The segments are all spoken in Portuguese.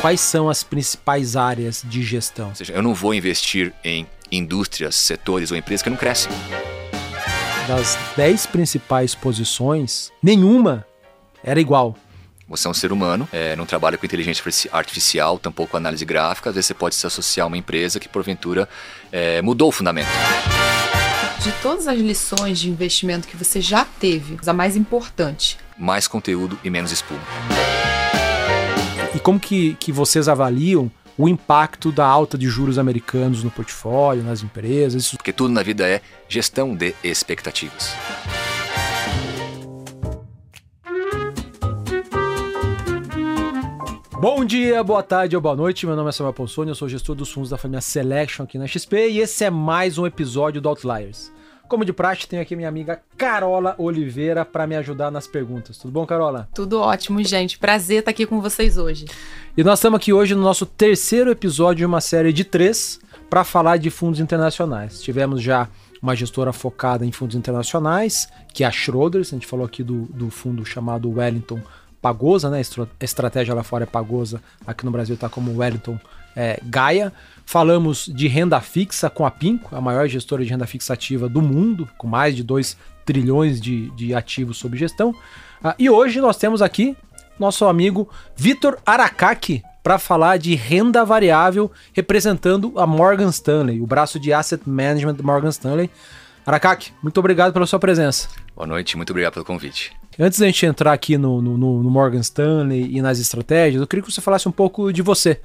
quais são as principais áreas de gestão? Ou seja, eu não vou investir em indústrias, setores ou empresas que não crescem. Das 10 principais posições, nenhuma era igual. Você é um ser humano, é, não trabalha com inteligência artificial, tampouco com análise gráfica. Às vezes você pode se associar a uma empresa que, porventura, é, mudou o fundamento. De todas as lições de investimento que você já teve, a mais importante? Mais conteúdo e menos espuma. E como que, que vocês avaliam o impacto da alta de juros americanos no portfólio, nas empresas? Isso... Porque tudo na vida é gestão de expectativas. Bom dia, boa tarde ou boa noite. Meu nome é Samuel Ponsoni, eu sou gestor dos fundos da família Selection aqui na XP e esse é mais um episódio do Outliers. Como de praxe, tenho aqui minha amiga Carola Oliveira para me ajudar nas perguntas. Tudo bom, Carola? Tudo ótimo, gente. Prazer estar aqui com vocês hoje. E nós estamos aqui hoje no nosso terceiro episódio de uma série de três para falar de fundos internacionais. Tivemos já uma gestora focada em fundos internacionais, que é a Schroders, a gente falou aqui do, do fundo chamado Wellington Pagosa, né? A estratégia lá fora é Pagosa, aqui no Brasil está como Wellington é, Gaia. Falamos de renda fixa com a Pinco, a maior gestora de renda fixa ativa do mundo, com mais de 2 trilhões de, de ativos sob gestão. Ah, e hoje nós temos aqui nosso amigo Vitor Aracaki para falar de renda variável representando a Morgan Stanley, o braço de asset management da Morgan Stanley. Aracaki, muito obrigado pela sua presença. Boa noite, muito obrigado pelo convite. Antes da gente entrar aqui no, no, no, Morgan Stanley e nas estratégias, eu queria que você falasse um pouco de você.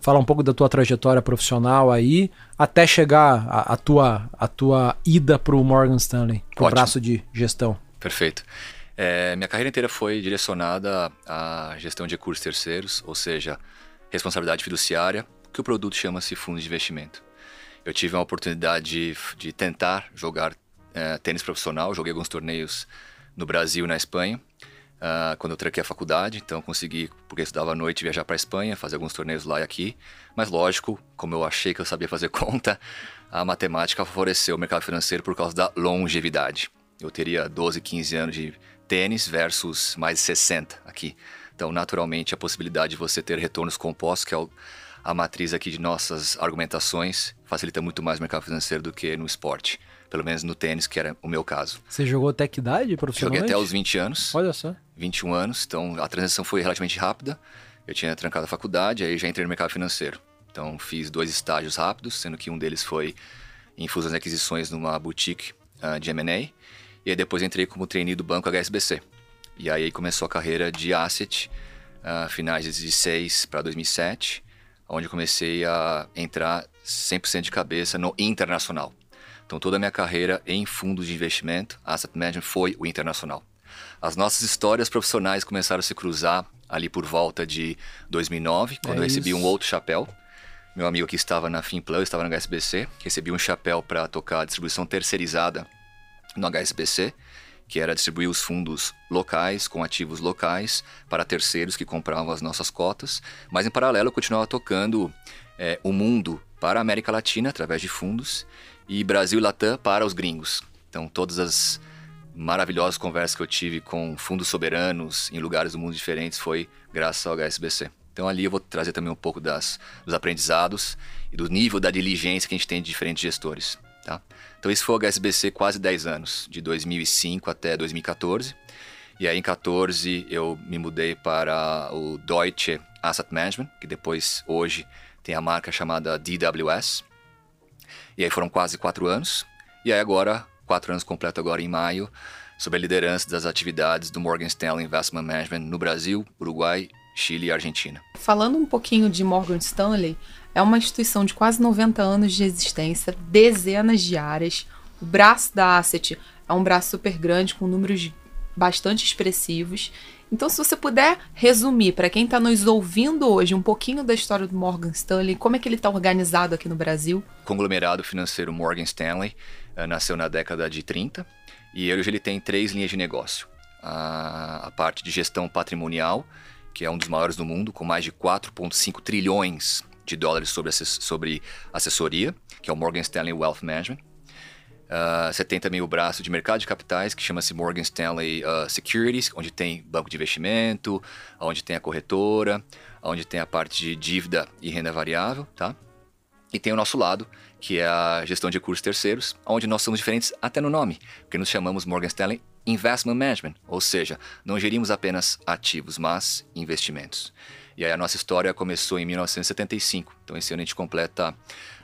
Falar um pouco da tua trajetória profissional aí, até chegar a, a tua, a tua ida para o Morgan Stanley, para o braço de gestão. Perfeito. É, minha carreira inteira foi direcionada à gestão de recursos terceiros, ou seja, responsabilidade fiduciária, que o produto chama-se fundo de investimento. Eu tive a oportunidade de, de tentar jogar é, tênis profissional, joguei alguns torneios no Brasil e na Espanha. Uh, quando eu tranquei a faculdade, então consegui, porque estudava à noite, viajar para Espanha, fazer alguns torneios lá e aqui. Mas lógico, como eu achei que eu sabia fazer conta, a matemática favoreceu o mercado financeiro por causa da longevidade. Eu teria 12, 15 anos de tênis versus mais de 60 aqui. Então, naturalmente, a possibilidade de você ter retornos compostos, que é a matriz aqui de nossas argumentações, facilita muito mais o mercado financeiro do que no esporte pelo menos no tênis, que era o meu caso. Você jogou até que idade profissionalmente? Joguei até os 20 anos. Olha só. 21 anos, então a transição foi relativamente rápida. Eu tinha trancado a faculdade, aí já entrei no mercado financeiro. Então fiz dois estágios rápidos, sendo que um deles foi em fusões e aquisições numa boutique uh, de M&A. E aí depois entrei como trainee do banco HSBC. E aí começou a carreira de asset, uh, finais de 2006 para 2007, onde comecei a entrar 100% de cabeça no internacional. Então, toda a minha carreira em fundos de investimento, asset management, foi o internacional. As nossas histórias profissionais começaram a se cruzar ali por volta de 2009, quando é eu recebi um outro chapéu. Meu amigo que estava na Finplan, estava no HSBC, recebi um chapéu para tocar a distribuição terceirizada no HSBC, que era distribuir os fundos locais com ativos locais para terceiros que compravam as nossas cotas. Mas em paralelo eu continuava tocando é, o mundo para a América Latina através de fundos e Brasil e Latam para os gringos. Então, todas as maravilhosas conversas que eu tive com fundos soberanos em lugares do mundo diferentes foi graças ao HSBC. Então, ali eu vou trazer também um pouco das, dos aprendizados e do nível da diligência que a gente tem de diferentes gestores. Tá? Então, isso foi o HSBC quase 10 anos, de 2005 até 2014. E aí, em 14, eu me mudei para o Deutsche Asset Management, que depois, hoje, tem a marca chamada DWS. E aí foram quase quatro anos. E aí agora, quatro anos completo agora em maio, sob a liderança das atividades do Morgan Stanley Investment Management no Brasil, Uruguai, Chile e Argentina. Falando um pouquinho de Morgan Stanley, é uma instituição de quase 90 anos de existência, dezenas de áreas. O braço da Asset é um braço super grande, com números bastante expressivos. Então, se você puder resumir para quem está nos ouvindo hoje um pouquinho da história do Morgan Stanley, como é que ele está organizado aqui no Brasil? O conglomerado financeiro Morgan Stanley uh, nasceu na década de 30 e hoje ele tem três linhas de negócio. A, a parte de gestão patrimonial, que é um dos maiores do mundo, com mais de 4,5 trilhões de dólares sobre, sobre assessoria, que é o Morgan Stanley Wealth Management. Uh, você tem também o braço de mercado de capitais, que chama-se Morgan Stanley uh, Securities, onde tem banco de investimento, onde tem a corretora, onde tem a parte de dívida e renda variável, tá? E tem o nosso lado, que é a gestão de recursos terceiros, onde nós somos diferentes até no nome, porque nos chamamos Morgan Stanley Investment Management, ou seja, não gerimos apenas ativos, mas investimentos. E aí a nossa história começou em 1975, então esse ano a gente completa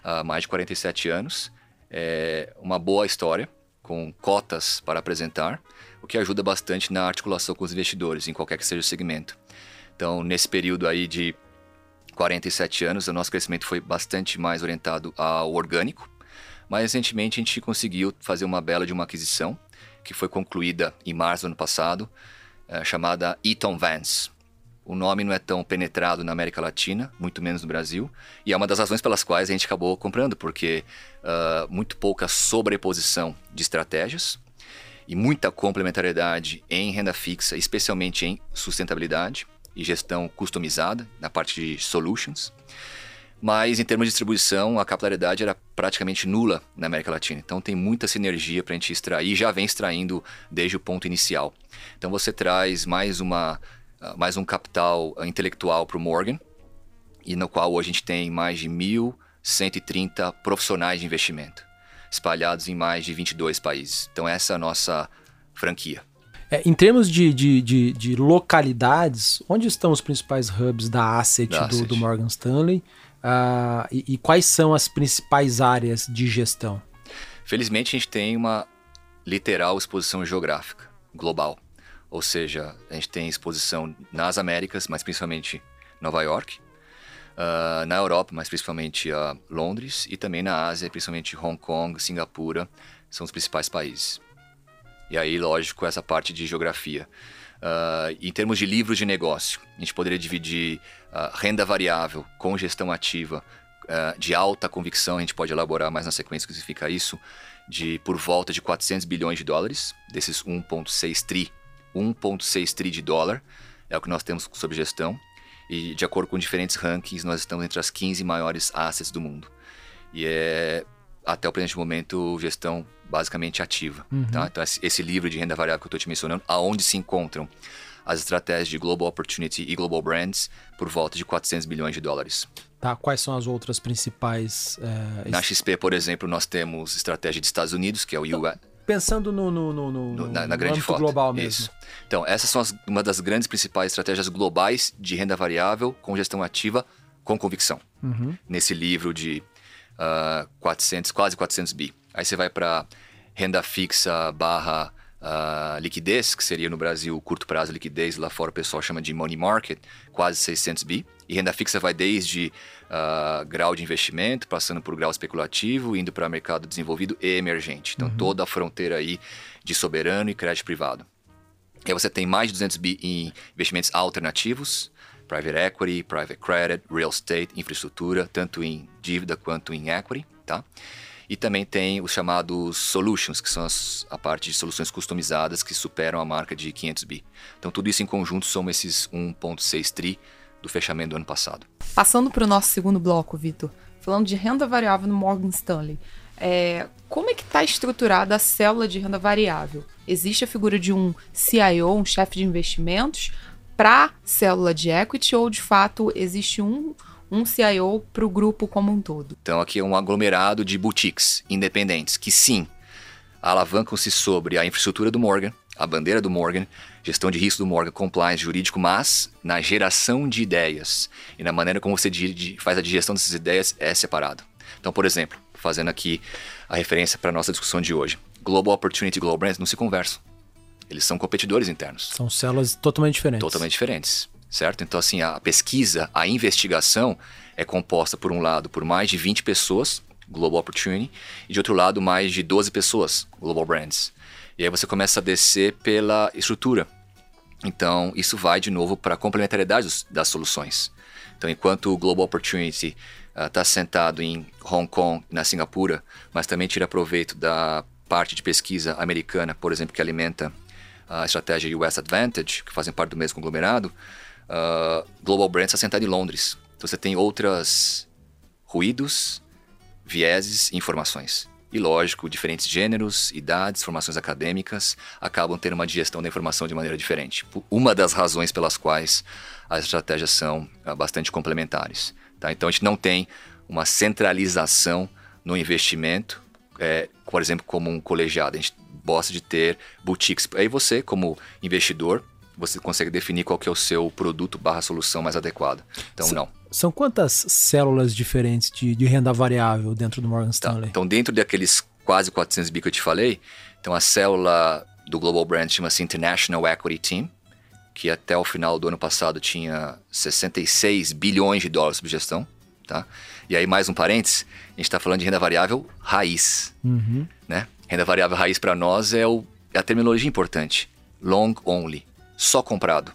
uh, mais de 47 anos é uma boa história, com cotas para apresentar, o que ajuda bastante na articulação com os investidores, em qualquer que seja o segmento. Então, nesse período aí de 47 anos, o nosso crescimento foi bastante mais orientado ao orgânico, mas recentemente a gente conseguiu fazer uma bela de uma aquisição, que foi concluída em março do ano passado, é, chamada Eaton Vance. O nome não é tão penetrado na América Latina, muito menos no Brasil, e é uma das razões pelas quais a gente acabou comprando, porque uh, muito pouca sobreposição de estratégias e muita complementariedade em renda fixa, especialmente em sustentabilidade e gestão customizada na parte de solutions. Mas em termos de distribuição, a capilaridade era praticamente nula na América Latina. Então tem muita sinergia para a gente extrair, já vem extraindo desde o ponto inicial. Então você traz mais uma mais um capital intelectual para o Morgan, e no qual hoje a gente tem mais de 1.130 profissionais de investimento, espalhados em mais de 22 países. Então, essa é a nossa franquia. É, em termos de, de, de, de, localidades, onde estão os principais hubs da Asset, da do, asset. do, Morgan Stanley? Uh, e, e quais são as principais áreas de gestão? Felizmente, a gente tem uma literal exposição geográfica global. Ou seja, a gente tem exposição nas Américas, mas principalmente Nova York, uh, na Europa, mas principalmente uh, Londres, e também na Ásia, principalmente Hong Kong, Singapura, são os principais países. E aí, lógico, essa parte de geografia. Uh, em termos de livros de negócio, a gente poderia dividir renda variável com gestão ativa de alta convicção, a gente pode elaborar mais na sequência o que significa isso, de por volta de 400 bilhões de dólares, desses 1,6 tri 1,6 tri de dólar, é o que nós temos sob gestão. E de acordo com diferentes rankings, nós estamos entre as 15 maiores assets do mundo. E é, até o presente momento, gestão basicamente ativa. Uhum. Tá? Então, esse livro de renda variável que eu estou te mencionando, aonde se encontram as estratégias de Global Opportunity e Global Brands por volta de 400 bilhões de dólares. Tá, quais são as outras principais? É... Na XP, por exemplo, nós temos estratégia de Estados Unidos, que é o US, pensando no, no, no, no na, na grande foto. global mesmo. Isso. Então, essas são as, uma das grandes principais estratégias globais de renda variável com gestão ativa com convicção. Uhum. Nesse livro de uh, ah, 400, quase 400 bi. Aí você vai para renda fixa barra uh, liquidez, que seria no Brasil curto prazo liquidez, lá fora o pessoal chama de money market, quase 600 bi. E renda fixa vai desde uh, grau de investimento, passando por grau especulativo, indo para mercado desenvolvido e emergente. Então, uhum. toda a fronteira aí de soberano e crédito privado. E aí você tem mais de 200 bi em investimentos alternativos, private equity, private credit, real estate, infraestrutura, tanto em dívida quanto em equity, tá? E também tem os chamados solutions, que são as, a parte de soluções customizadas que superam a marca de 500 bi. Então tudo isso em conjunto são esses 1.6 tri do fechamento do ano passado. Passando para o nosso segundo bloco, Vitor, falando de renda variável no Morgan Stanley, é, como é que está estruturada a célula de renda variável? Existe a figura de um CIO, um chefe de investimentos, para célula de equity ou de fato existe um, um CIO para o grupo como um todo? Então aqui é um aglomerado de boutiques independentes que sim alavancam-se sobre a infraestrutura do Morgan, a bandeira do Morgan, gestão de risco do Morgan, compliance jurídico, mas na geração de ideias e na maneira como você faz a digestão dessas ideias é separado. Então, por exemplo, fazendo aqui a referência para a nossa discussão de hoje, Global Opportunity e Global Brands não se conversam. Eles são competidores internos. São células totalmente diferentes. Totalmente diferentes, certo? Então, assim, a pesquisa, a investigação é composta, por um lado, por mais de 20 pessoas, Global Opportunity, e de outro lado, mais de 12 pessoas, Global Brands. E aí você começa a descer pela estrutura. Então, isso vai de novo para a complementariedade das soluções. Então, enquanto o Global Opportunity está uh, sentado em Hong Kong, na Singapura, mas também tira proveito da parte de pesquisa americana, por exemplo, que alimenta a estratégia US Advantage, que fazem parte do mesmo conglomerado, uh, Global Brands está sentado em Londres. Então você tem outras ruídos, vieses e informações. E lógico, diferentes gêneros, idades, formações acadêmicas acabam tendo uma digestão da informação de maneira diferente. Uma das razões pelas quais as estratégias são ah, bastante complementares. Tá? Então a gente não tem uma centralização no investimento, é, por exemplo, como um colegiado. A gente gosta de ter boutiques. Aí você, como investidor, você consegue definir qual que é o seu produto barra solução mais adequada. Então, não. São quantas células diferentes de, de renda variável dentro do Morgan tá, Stanley? Tá. Então, dentro daqueles quase 400 bi que eu te falei, então a célula do Global Brand chama-se International Equity Team, que até o final do ano passado tinha 66 bilhões de dólares de gestão, tá? E aí, mais um parênteses, a gente está falando de renda variável raiz, uhum. né? Renda variável raiz para nós é, o, é a terminologia importante. Long only, só comprado.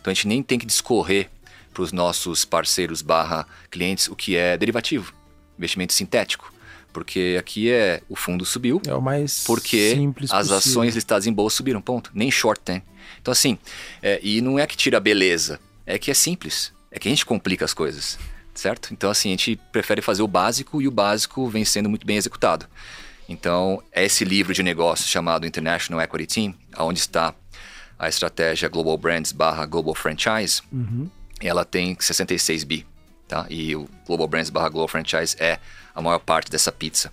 Então a gente nem tem que discorrer para os nossos parceiros barra clientes o que é derivativo, investimento sintético. Porque aqui é o fundo subiu. É o mais porque simples as possível. ações listadas em bolsa subiram, ponto. Nem short tem. Então assim, é, e não é que tira a beleza, é que é simples. É que a gente complica as coisas, certo? Então assim, a gente prefere fazer o básico e o básico vem sendo muito bem executado. Então, é esse livro de negócios chamado International Equity Team, onde está a estratégia Global Brands barra Global Franchise, uhum. ela tem 66 bi, tá? E o Global Brands barra Global Franchise é a maior parte dessa pizza.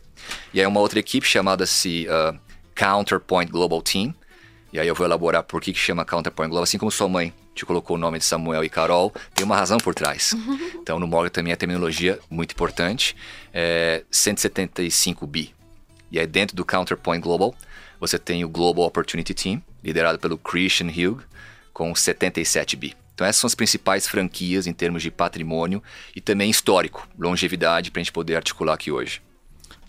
E aí uma outra equipe chamada-se uh, Counterpoint Global Team, e aí eu vou elaborar por que, que chama Counterpoint Global, assim como sua mãe te colocou o nome de Samuel e Carol, tem uma razão por trás. Então no Morgan também a terminologia muito importante, é 175 bi. E aí dentro do Counterpoint Global, você tem o Global Opportunity Team, liderado pelo Christian Hugh, com 77 bi. Então essas são as principais franquias em termos de patrimônio e também histórico, longevidade, para a gente poder articular aqui hoje.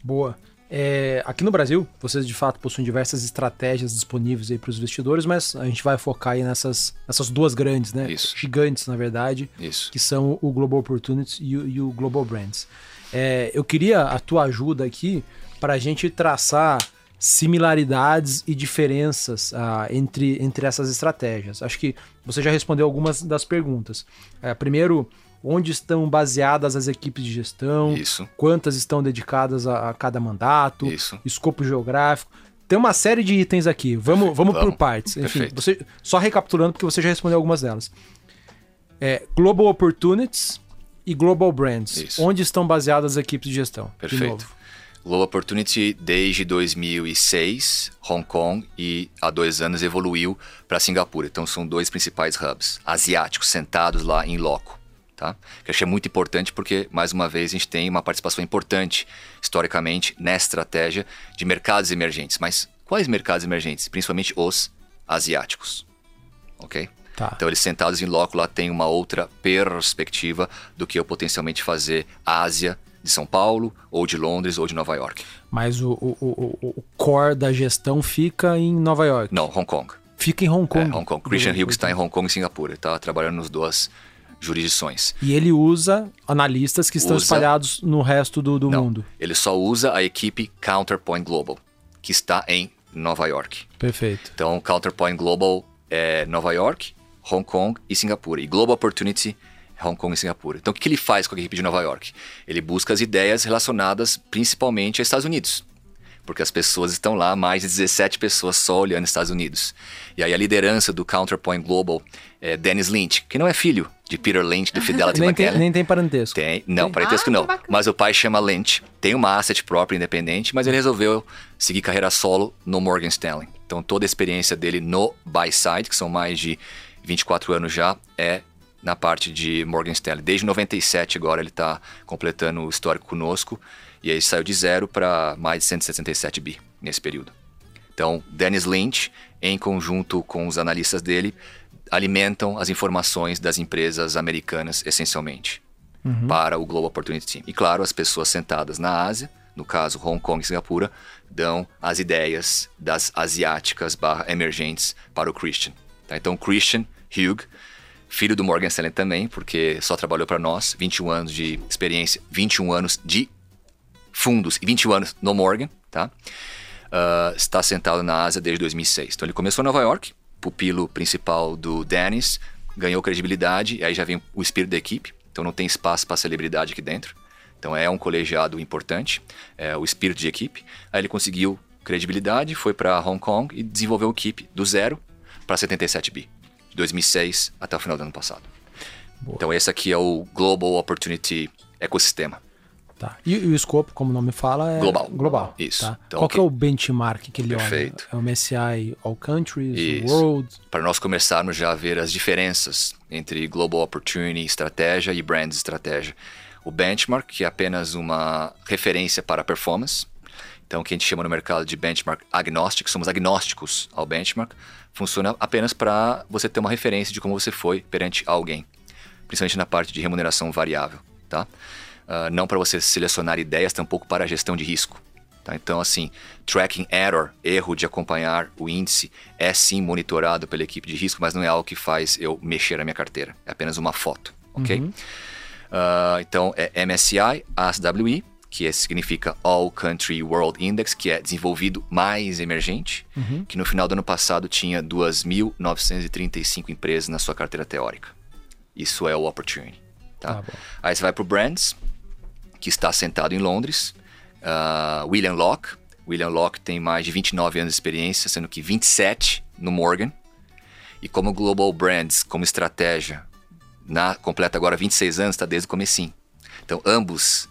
Boa. É, aqui no Brasil, vocês de fato possuem diversas estratégias disponíveis para os investidores, mas a gente vai focar aí nessas, nessas duas grandes, né? Isso. Gigantes, na verdade, Isso. que são o Global Opportunities e o, e o Global Brands. É, eu queria a tua ajuda aqui para a gente traçar similaridades e diferenças uh, entre, entre essas estratégias. Acho que você já respondeu algumas das perguntas. Uh, primeiro, onde estão baseadas as equipes de gestão? Isso. Quantas estão dedicadas a, a cada mandato? Isso. Escopo geográfico. Tem uma série de itens aqui. Vamos, vamos, vamos. por partes. Enfim, você, só recapitulando, porque você já respondeu algumas delas. É, Global Opportunities e Global Brands. Isso. Onde estão baseadas as equipes de gestão? Perfeito. Global Opportunity desde 2006, Hong Kong e há dois anos evoluiu para Singapura. Então são dois principais hubs asiáticos sentados lá em loco. Tá? Que eu achei muito importante porque, mais uma vez, a gente tem uma participação importante, historicamente, nessa estratégia de mercados emergentes. Mas quais mercados emergentes? Principalmente os asiáticos. Ok? Tá. Então, eles sentados em loco lá têm uma outra perspectiva do que eu potencialmente fazer Ásia de São Paulo, ou de Londres, ou de Nova York. Mas o, o, o, o core da gestão fica em Nova York? Não, Hong Kong. Fica em Hong Kong? É, Hong Kong. Christian Hughes está em Hong Kong e Singapura. Está trabalhando nas duas jurisdições. E ele usa analistas que estão usa... espalhados no resto do, do Não, mundo? ele só usa a equipe Counterpoint Global, que está em Nova York. Perfeito. Então, Counterpoint Global é Nova York, Hong Kong e Singapura. E Global Opportunity Hong Kong e Singapura. Então, o que ele faz com a equipe de Nova York? Ele busca as ideias relacionadas principalmente aos Estados Unidos. Porque as pessoas estão lá, mais de 17 pessoas só olhando Estados Unidos. E aí a liderança do Counterpoint Global é Dennis Lynch, que não é filho de Peter Lynch do Fidelity nem tem, nem tem parentesco. Tem, não, tem. parentesco ah, não. Mas o pai chama Lynch, tem uma asset própria independente, mas ele resolveu seguir carreira solo no Morgan Stanley. Então toda a experiência dele no buy side, que são mais de 24 anos já, é na parte de Morgan Stanley. Desde 97 agora ele está completando o histórico conosco e aí saiu de zero para mais de 167 bi nesse período. Então, Dennis Lynch, em conjunto com os analistas dele, alimentam as informações das empresas americanas essencialmente uhum. para o Global Opportunity Team. E claro, as pessoas sentadas na Ásia, no caso Hong Kong e Singapura, dão as ideias das asiáticas barra emergentes para o Christian. Tá? Então, Christian Hugh filho do Morgan Stanley também, porque só trabalhou para nós, 21 anos de experiência, 21 anos de fundos e 21 anos no Morgan, tá? Uh, está sentado na Ásia desde 2006. Então ele começou em Nova York, pupilo principal do Dennis, ganhou credibilidade, e aí já vem o espírito da equipe, então não tem espaço para celebridade aqui dentro. Então é um colegiado importante, é o espírito de equipe. Aí ele conseguiu credibilidade, foi para Hong Kong e desenvolveu a equipe do zero para 77 bi, de 2006 até o final do ano passado. Boa. Então esse aqui é o Global Opportunity Ecosistema. Tá. E, e, o escopo, como o nome fala, é global. global Isso. Tá? Então, Qual que... é o benchmark que ele Perfeito. olha? É o MSCI All Countries, Isso. World? Para nós começarmos já a ver as diferenças entre Global Opportunity Estratégia e Brand Estratégia. O benchmark, que é apenas uma referência para performance, então o que a gente chama no mercado de benchmark agnóstico, somos agnósticos ao benchmark, funciona apenas para você ter uma referência de como você foi perante alguém, principalmente na parte de remuneração variável, tá? Uh, não para você selecionar ideias, tampouco para a gestão de risco. Tá? Então, assim, tracking error, erro de acompanhar o índice, é sim monitorado pela equipe de risco, mas não é algo que faz eu mexer a minha carteira. É apenas uma foto, ok? Uhum. Uh, então, é MSCI, ASWI, que é, significa All Country World Index, que é desenvolvido mais emergente, uhum. que no final do ano passado tinha 2.935 empresas na sua carteira teórica. Isso é o Opportunity. Tá? Ah, Aí você vai para o Brands, que está sentado em Londres. Uh, William Locke. William Locke tem mais de 29 anos de experiência, sendo que 27 no Morgan. E como Global Brands, como estratégia, na completa agora 26 anos, está desde o comecinho. Então, ambos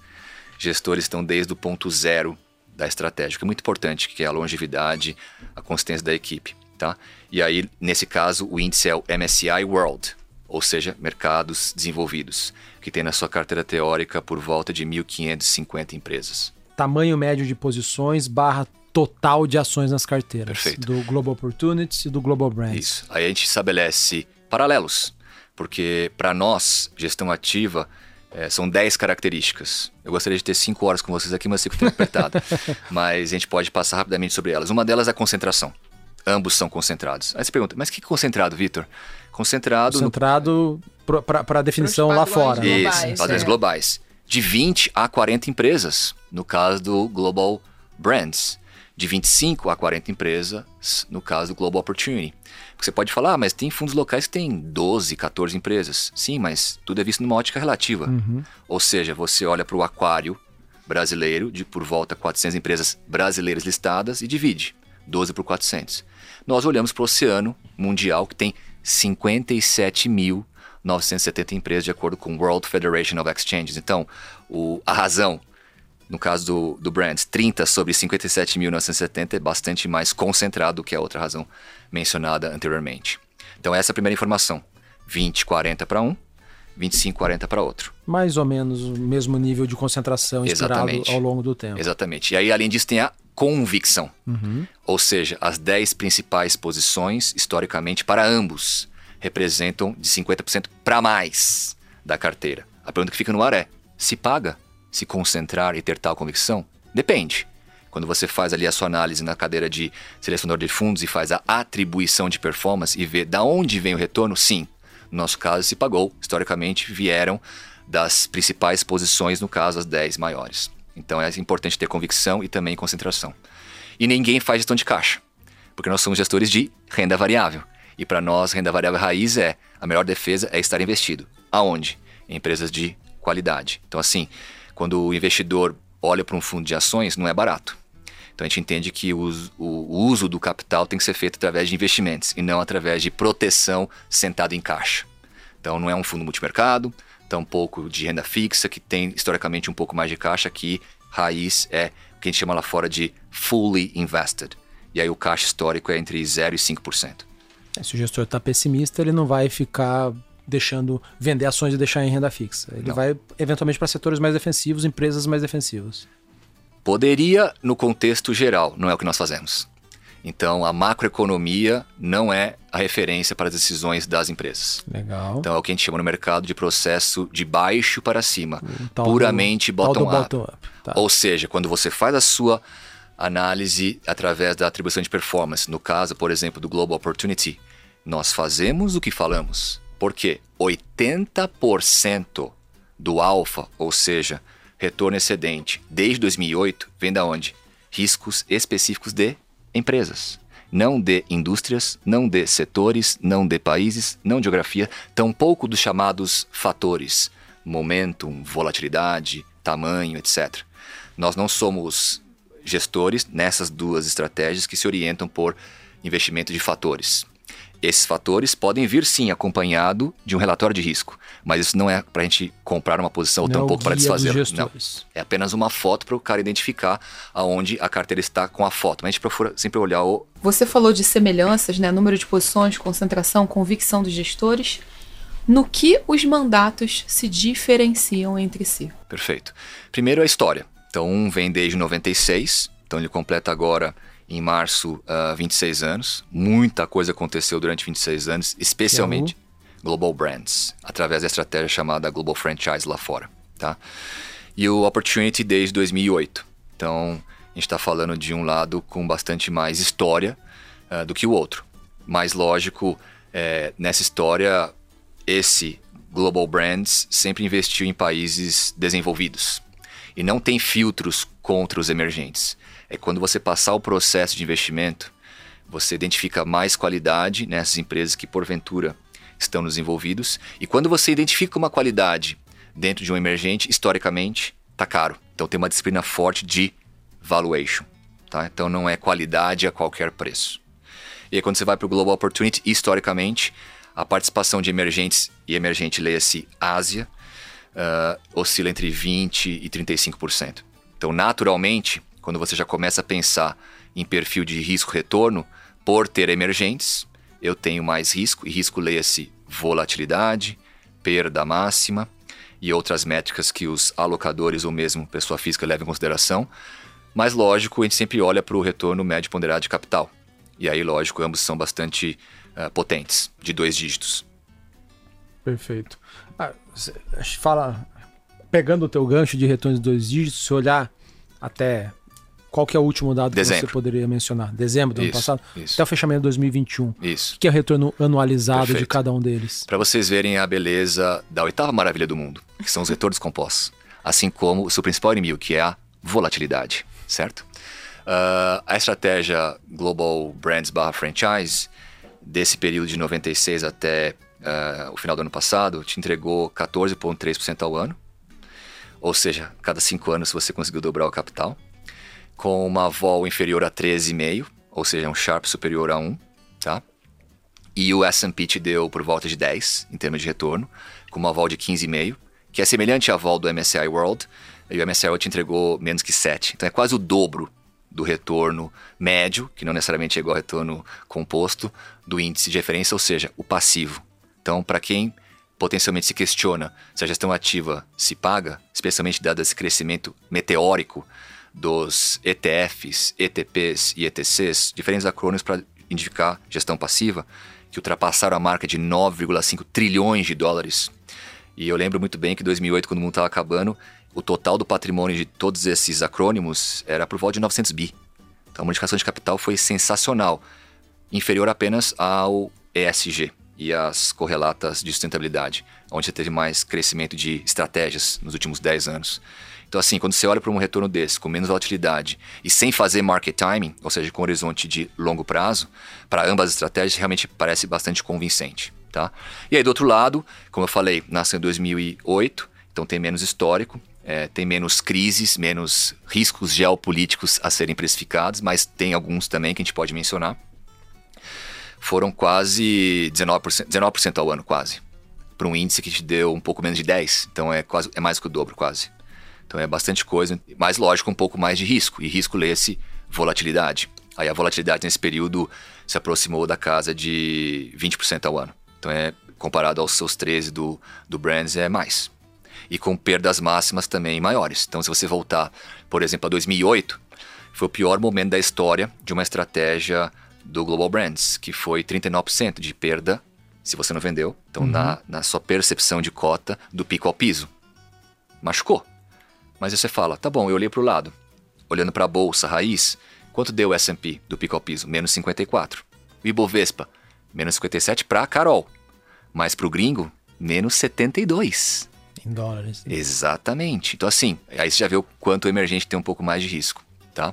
gestores estão desde o ponto zero da estratégia, que é muito importante, que é a longevidade, a consistência da equipe. Tá? E aí, nesse caso, o índice é o MSCI World, ou seja, mercados desenvolvidos, que tem na sua carteira teórica por volta de 1.550 empresas. Tamanho médio de posições barra total de ações nas carteiras. Perfeito. Do Global Opportunities e do Global Brands. Isso. Aí a gente estabelece paralelos, porque para nós, gestão ativa, é, são 10 características. Eu gostaria de ter 5 horas com vocês aqui, mas fico tempo apertado. mas a gente pode passar rapidamente sobre elas. Uma delas é a concentração. Ambos são concentrados. Aí você pergunta, mas que concentrado, Vitor? Concentrado. Concentrado no... para a definição lá fora. Isso, globais, padrões é. globais. De 20 a 40 empresas, no caso do Global Brands. De 25 a 40 empresas, no caso do Global Opportunity. Você pode falar, ah, mas tem fundos locais que tem 12, 14 empresas. Sim, mas tudo é visto numa ótica relativa. Uhum. Ou seja, você olha para o aquário brasileiro, de por volta 400 empresas brasileiras listadas, e divide 12 por 400. Nós olhamos para o oceano mundial, que tem 57.970 empresas, de acordo com o World Federation of Exchanges. Então, o, a razão, no caso do, do Brands, 30 sobre 57.970 é bastante mais concentrado do que a outra razão mencionada anteriormente. Então, essa é a primeira informação. 20, 40 para um, 25, 40 para outro. Mais ou menos o mesmo nível de concentração esperado Exatamente. ao longo do tempo. Exatamente. E aí, além disso, tem a convicção. Uhum. Ou seja, as 10 principais posições, historicamente, para ambos, representam de 50% para mais da carteira. A pergunta que fica no ar é: se paga se concentrar e ter tal convicção? Depende. Quando você faz ali a sua análise na cadeira de selecionador de fundos e faz a atribuição de performance e vê da onde vem o retorno, sim. No nosso caso, se pagou. Historicamente, vieram das principais posições, no caso, as 10 maiores. Então é importante ter convicção e também concentração. E ninguém faz gestão de caixa, porque nós somos gestores de renda variável. E para nós, renda variável raiz é a melhor defesa é estar investido. Aonde? Em empresas de qualidade. Então, assim, quando o investidor olha para um fundo de ações, não é barato. Então a gente entende que o, o, uso do capital tem que ser feito através de investimentos e não através de proteção sentado em caixa. Então não é um fundo multimercado, tampouco de renda fixa, que tem historicamente um pouco mais de caixa, que raiz é o que a gente chama lá fora de fully invested. E aí o caixa histórico é entre 0% e 5%. É, se o gestor está pessimista, ele não vai ficar deixando vender ações e deixar em renda fixa. Ele não. vai eventualmente para setores mais defensivos, empresas mais defensivas. Poderia no contexto geral, não é o que nós fazemos. Então, a macroeconomia não é a referência para as decisões das empresas. Legal. Então, é o que a gente chama no mercado de processo de baixo para cima, puramente bottom-up. Bottom tá. Ou seja, quando você faz a sua análise através da atribuição de performance, no caso, por exemplo, do Global Opportunity, nós fazemos o que falamos. Porque 80% do alfa, ou seja, retorno excedente, desde 2008, vem da onde? Riscos específicos de empresas. Não de indústrias, não de setores, não de países, não de geografia, tampouco dos chamados fatores. Momentum, volatilidade, tamanho, etc. Nós não somos gestores nessas duas estratégias que se orientam por investimento de fatores. Esses fatores podem vir sim acompanhado de um relatório de risco, mas isso não é para a gente comprar uma posição ou Não é tampouco para desfazer. Não. É apenas uma foto para o cara identificar aonde a carteira está com a foto. Mas a gente procura sempre olhar o Você falou de semelhanças, né? Número de posições, concentração, convicção dos gestores. No que os mandatos se diferenciam entre si? Perfeito. Primeiro a história. Então, um vem desde 96, então ele completa agora em março ah, 26 anos. Muita coisa aconteceu durante 26 anos, especialmente Global Brands, através da estratégia chamada Global Franchise lá fora, tá? E o Opportunity desde 2008. Então, a gente está falando de um lado com bastante mais história ah, do que o outro. Mais lógico, eh, nessa história, esse Global Brands sempre investiu em países desenvolvidos e não tem filtros contra os emergentes. É quando você passar o processo de investimento, você identifica mais qualidade nessas empresas que porventura estão nos envolvidos e quando você identifica uma qualidade dentro de um emergente, historicamente, tá caro. Então tem uma disciplina forte de valuation, tá? Então não é qualidade a qualquer preço. E aí, quando você vai para o Global Opportunity, historicamente, a participação de emergentes, e emergente leia-se Ásia, ah, oscila entre 20% e 35%. Então, naturalmente, quando você já começa a pensar em perfil de risco-retorno, por ter emergentes, eu tenho mais risco, e risco leia-se volatilidade, perda máxima e outras métricas que os alocadores ou mesmo pessoa física levam em consideração. Mas, lógico, a gente sempre olha para o retorno médio ponderado de capital. E aí, lógico, ambos são bastante ah, potentes, de dois dígitos. Perfeito. Ah, fala, pegando o teu gancho de retorno de dois dígitos, se olhar até qual que é o último dado que Dezembro. você poderia mencionar? Dezembro do ano Isso, passado? isso. Até o fechamento de 2021. Isso. O que é o retorno anualizado de Perfeito. cada um deles? Para vocês verem a beleza da oitava maravilha do mundo, que são os retornos compostos, assim como o seu principal inimigo, que é a volatilidade, certo? Ah, a estratégia Global Brands barra Franchise, desse período de 96 até ah, o final do ano passado, te entregou 14,3% ao ano, ou seja, cada cinco anos você conseguiu dobrar o capital, com uma vol inferior a 13,5, ou seja, um Sharp superior a 1, tá? E o S&P te deu por volta de 10 em termos de retorno, com uma vol de 15,5, que é semelhante à vol do MSCI World, e o MSCI World te entregou menos que 7. Então é quase o dobro do retorno médio, que não necessariamente é igual ao retorno composto, do índice de referência, ou seja, o passivo. Então, para quem potencialmente se questiona se a gestão ativa se paga, especialmente dado esse crescimento meteórico dos ETFs, ETPs e ETCs, diferentes acrônimos para indicar gestão passiva, que ultrapassaram a marca de 9,5 trilhões de dólares. E eu lembro muito bem que em 2008, quando o mundo estava acabando, o total do patrimônio de todos esses acrônimos era por volta de 900 bi. Então a modificação de capital foi sensacional, inferior apenas ao ESG e as correlatas de sustentabilidade, onde você teve mais crescimento de estratégias nos últimos 10 anos. Então, assim, quando você olha para um retorno desse, com menos volatilidade e sem fazer market timing, ou seja, com horizonte de longo prazo, para ambas as estratégias realmente parece bastante convincente. Tá? E aí, do outro lado, como eu falei, nasceu em 2008, então tem menos histórico, é, tem menos crises, menos riscos geopolíticos a serem precificados, mas tem alguns também que a gente pode mencionar. Foram quase 19%, 19% ao ano, quase. Para um índice que te deu um pouco menos de 10%, então é, quase, é mais que o dobro, quase. Então é bastante coisa, mas lógico, um pouco mais de risco. E risco lê-se volatilidade. Aí a volatilidade nesse período se aproximou da casa de 20% ao ano. Então é comparado aos seus 13 do, do Brands é mais. E com perdas máximas também maiores. Então se você voltar, por exemplo, a 2008, foi o pior momento da história de uma estratégia do Global Brands, que foi 39% de perda se você não vendeu. Então na, na sua percepção de cota do pico ao piso. Machucou. Mas aí você fala, tá bom, eu olhei para o lado. Olhando para a bolsa raiz, quanto deu o S&P do pico ao piso? Menos 54. O Ibovespa, menos 57 para Carol. Mas para o gringo, menos 72. Em dólares. Exatamente. Então, assim, aí você já vê o quanto o emergente tem um pouco mais de risco, tá?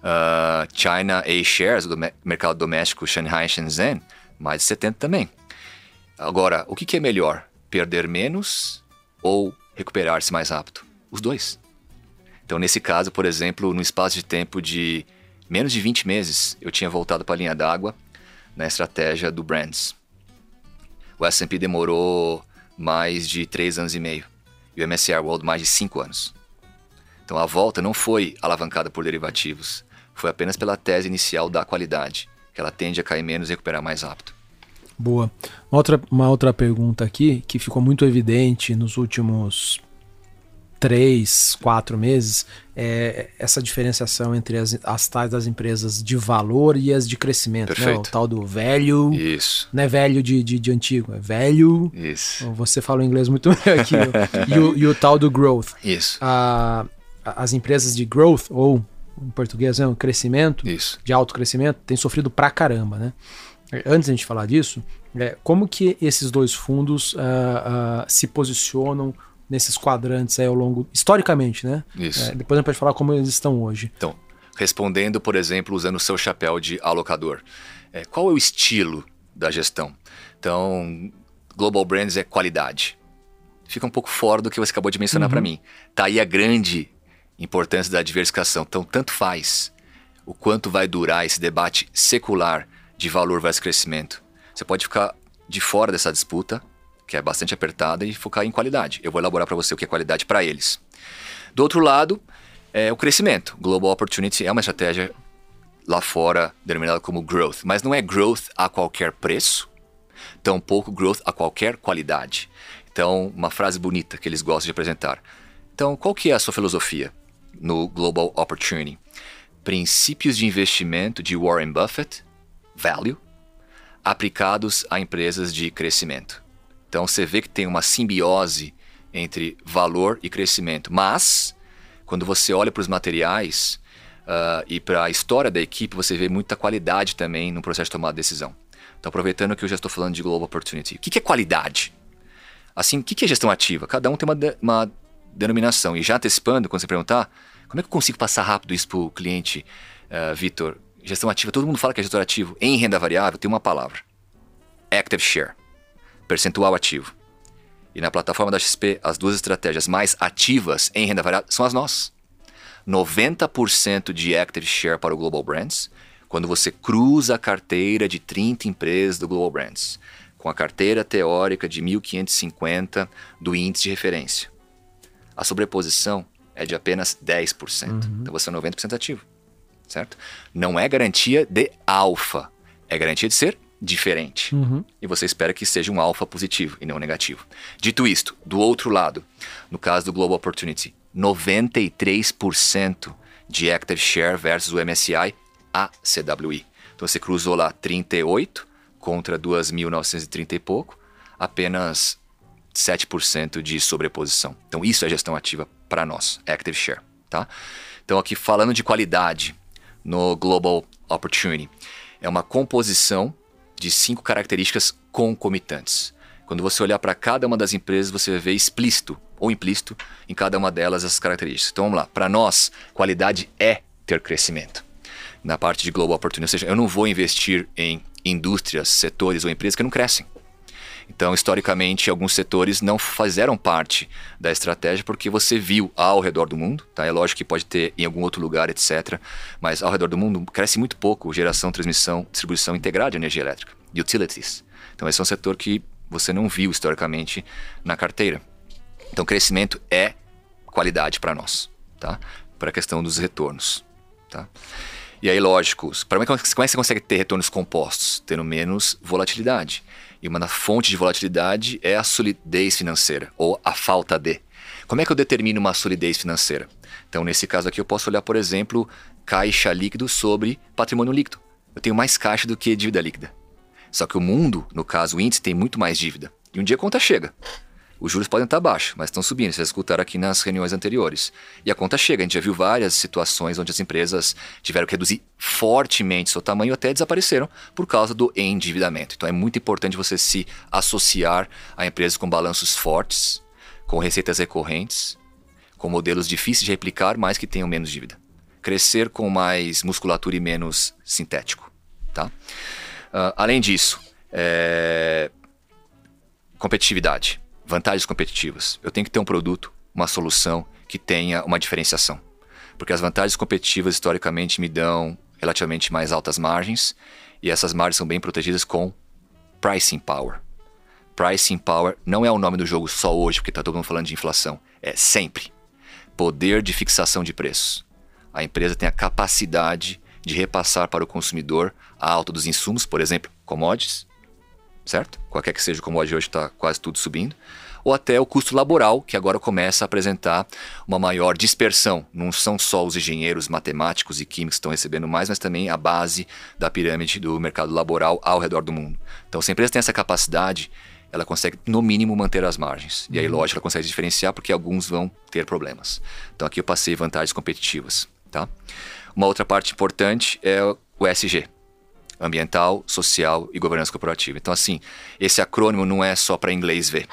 Ah, China A-Shares, do me- mercado doméstico Shanghai e Shenzhen, mais de 70 também. Agora, o que, que é melhor? Perder menos ou recuperar-se mais rápido? Os dois. Então, nesse caso, por exemplo, no espaço de tempo de menos de 20 meses, eu tinha voltado para a linha d'água na estratégia do Brands. O S&P demorou mais de 3 anos e meio e o MSCI World mais de 5 anos. Então a volta não foi alavancada por derivativos, foi apenas pela tese inicial da qualidade, que ela tende a cair menos e recuperar mais rápido. Boa. Uma outra, uma outra pergunta aqui que ficou muito evidente nos últimos três, quatro meses, é essa diferenciação entre as, as tais das empresas de valor e as de crescimento. Né? O tal do velho. Isso. Não é velho de, de, de antigo, é velho. Isso. Você falou inglês muito bem aqui. e, o, e o tal do growth. Isso. A, as empresas de growth, ou em português, né, crescimento, Isso. de alto crescimento, têm sofrido pra caramba, né? Antes de a gente falar disso, é, como que esses dois fundos uh, uh, se posicionam nesses quadrantes aí ao longo, historicamente, né? Isso. É, depois a gente pode falar como eles estão hoje. Então, respondendo, por exemplo, usando o seu chapéu de alocador, é, qual é o estilo da gestão? Então, Global Brands é qualidade. Fica um pouco fora do que você acabou de mencionar uhum. para mim. Tá aí a grande importância da diversificação. Então, tanto faz o quanto vai durar esse debate secular de valor versus crescimento. Você pode ficar de fora dessa disputa, que é bastante apertada, e focar em qualidade. Eu vou elaborar para você o que é qualidade para eles. Do outro lado, é o crescimento. Global Opportunity é uma estratégia lá fora denominada como growth, mas não é growth a qualquer preço, tampouco growth a qualquer qualidade. Então, uma frase bonita que eles gostam de apresentar. Então, qual que é a sua filosofia no Global Opportunity? Princípios de investimento de Warren Buffett, value, aplicados a empresas de crescimento. Então você vê que tem uma simbiose entre valor e crescimento. Mas, quando você olha para os materiais uh, e para a história da equipe, você vê muita qualidade também no processo de tomar de decisão. Então, aproveitando que eu já estou falando de Global Opportunity, o que, que é qualidade? Assim, o que, que é gestão ativa? Cada um tem uma, de, uma denominação. E já antecipando, quando você perguntar, como é que eu consigo passar rápido isso para o cliente, uh, Vitor? Gestão ativa, todo mundo fala que é gestor ativo. Em renda variável, tem uma palavra: Active Share percentual ativo. E na plataforma da XP, as duas estratégias mais ativas em renda variável são as nossas. 90% de Active Share para o Global Brands, quando você cruza a carteira de 30 empresas do Global Brands, com a carteira teórica de 1550 do índice de referência. A sobreposição é de apenas 10%. Uhum. Então você é 90% ativo, certo? Não é garantia de alfa, é garantia de ser diferente. Uhum. E você espera que seja um alfa positivo e não negativo. Dito isto, do outro lado, no caso do Global Opportunity, 93% de Active Share versus o MSCI ACWI. Então você cruzou lá 38 contra 2.930 e pouco, apenas 7% de sobreposição. Então isso é gestão ativa para nós, Active Share, tá? Então aqui falando de qualidade no Global Opportunity, é uma composição de cinco características concomitantes. Quando você olhar para cada uma das empresas, você ver explícito ou implícito em cada uma delas essas características. Então vamos lá. Para nós, qualidade é ter crescimento. Na parte de global opportunity, ou seja, eu não vou investir em indústrias, setores ou empresas que não crescem. Então, historicamente, alguns setores não fizeram parte da estratégia porque você viu ao redor do mundo, tá? É lógico que pode ter em algum outro lugar, etc. Mas ao redor do mundo cresce muito pouco geração, transmissão, distribuição integrada de energia elétrica, utilities. Então, esse é um setor que você não viu historicamente na carteira. Então, crescimento é qualidade para nós, tá? Para a questão dos retornos, tá? E aí, lógico, como é que você consegue ter retornos compostos? Tendo menos volatilidade. E uma fonte de volatilidade é a solidez financeira, ou a falta de. Como é que eu determino uma solidez financeira? Então, nesse caso aqui, eu posso olhar, por exemplo, caixa líquido sobre patrimônio líquido. Eu tenho mais caixa do que dívida líquida. Só que o mundo, no caso o índice, tem muito mais dívida. E um dia a conta chega. Os juros podem estar baixos, mas estão subindo. Vocês escutaram aqui nas reuniões anteriores. E a conta chega. A gente já viu várias situações onde as empresas tiveram que reduzir fortemente seu tamanho até desapareceram por causa do endividamento. Então é muito importante você se associar a empresas com balanços fortes, com receitas recorrentes, com modelos difíceis de replicar, mas que tenham menos dívida. Crescer com mais musculatura e menos sintético. Tá? Uh, além disso, é... competitividade vantagens competitivas. Eu tenho que ter um produto uma solução que tenha uma diferenciação. Porque as vantagens competitivas historicamente me dão relativamente mais altas margens e essas margens são bem protegidas com pricing power. Pricing power não é o nome do jogo só hoje, porque está todo mundo falando de inflação. É sempre. Poder de fixação de preços. A empresa tem a capacidade de repassar para o consumidor a alta dos insumos, por exemplo, commodities, certo? Qualquer que seja o commodity hoje está quase tudo subindo ou até o custo laboral, que agora começa a apresentar uma maior dispersão. Não são só os engenheiros matemáticos e químicos que estão recebendo mais, mas também a base da pirâmide do mercado laboral ao redor do mundo. Então, se a empresa tem essa capacidade, ela consegue, no mínimo, manter as margens. E aí, uhum. lógico, ela consegue diferenciar porque alguns vão ter problemas. Então, aqui eu passei vantagens competitivas. Tá? Uma outra parte importante é o SG, ambiental, social e governança corporativa. Então, assim, esse acrônimo não é só para inglês ver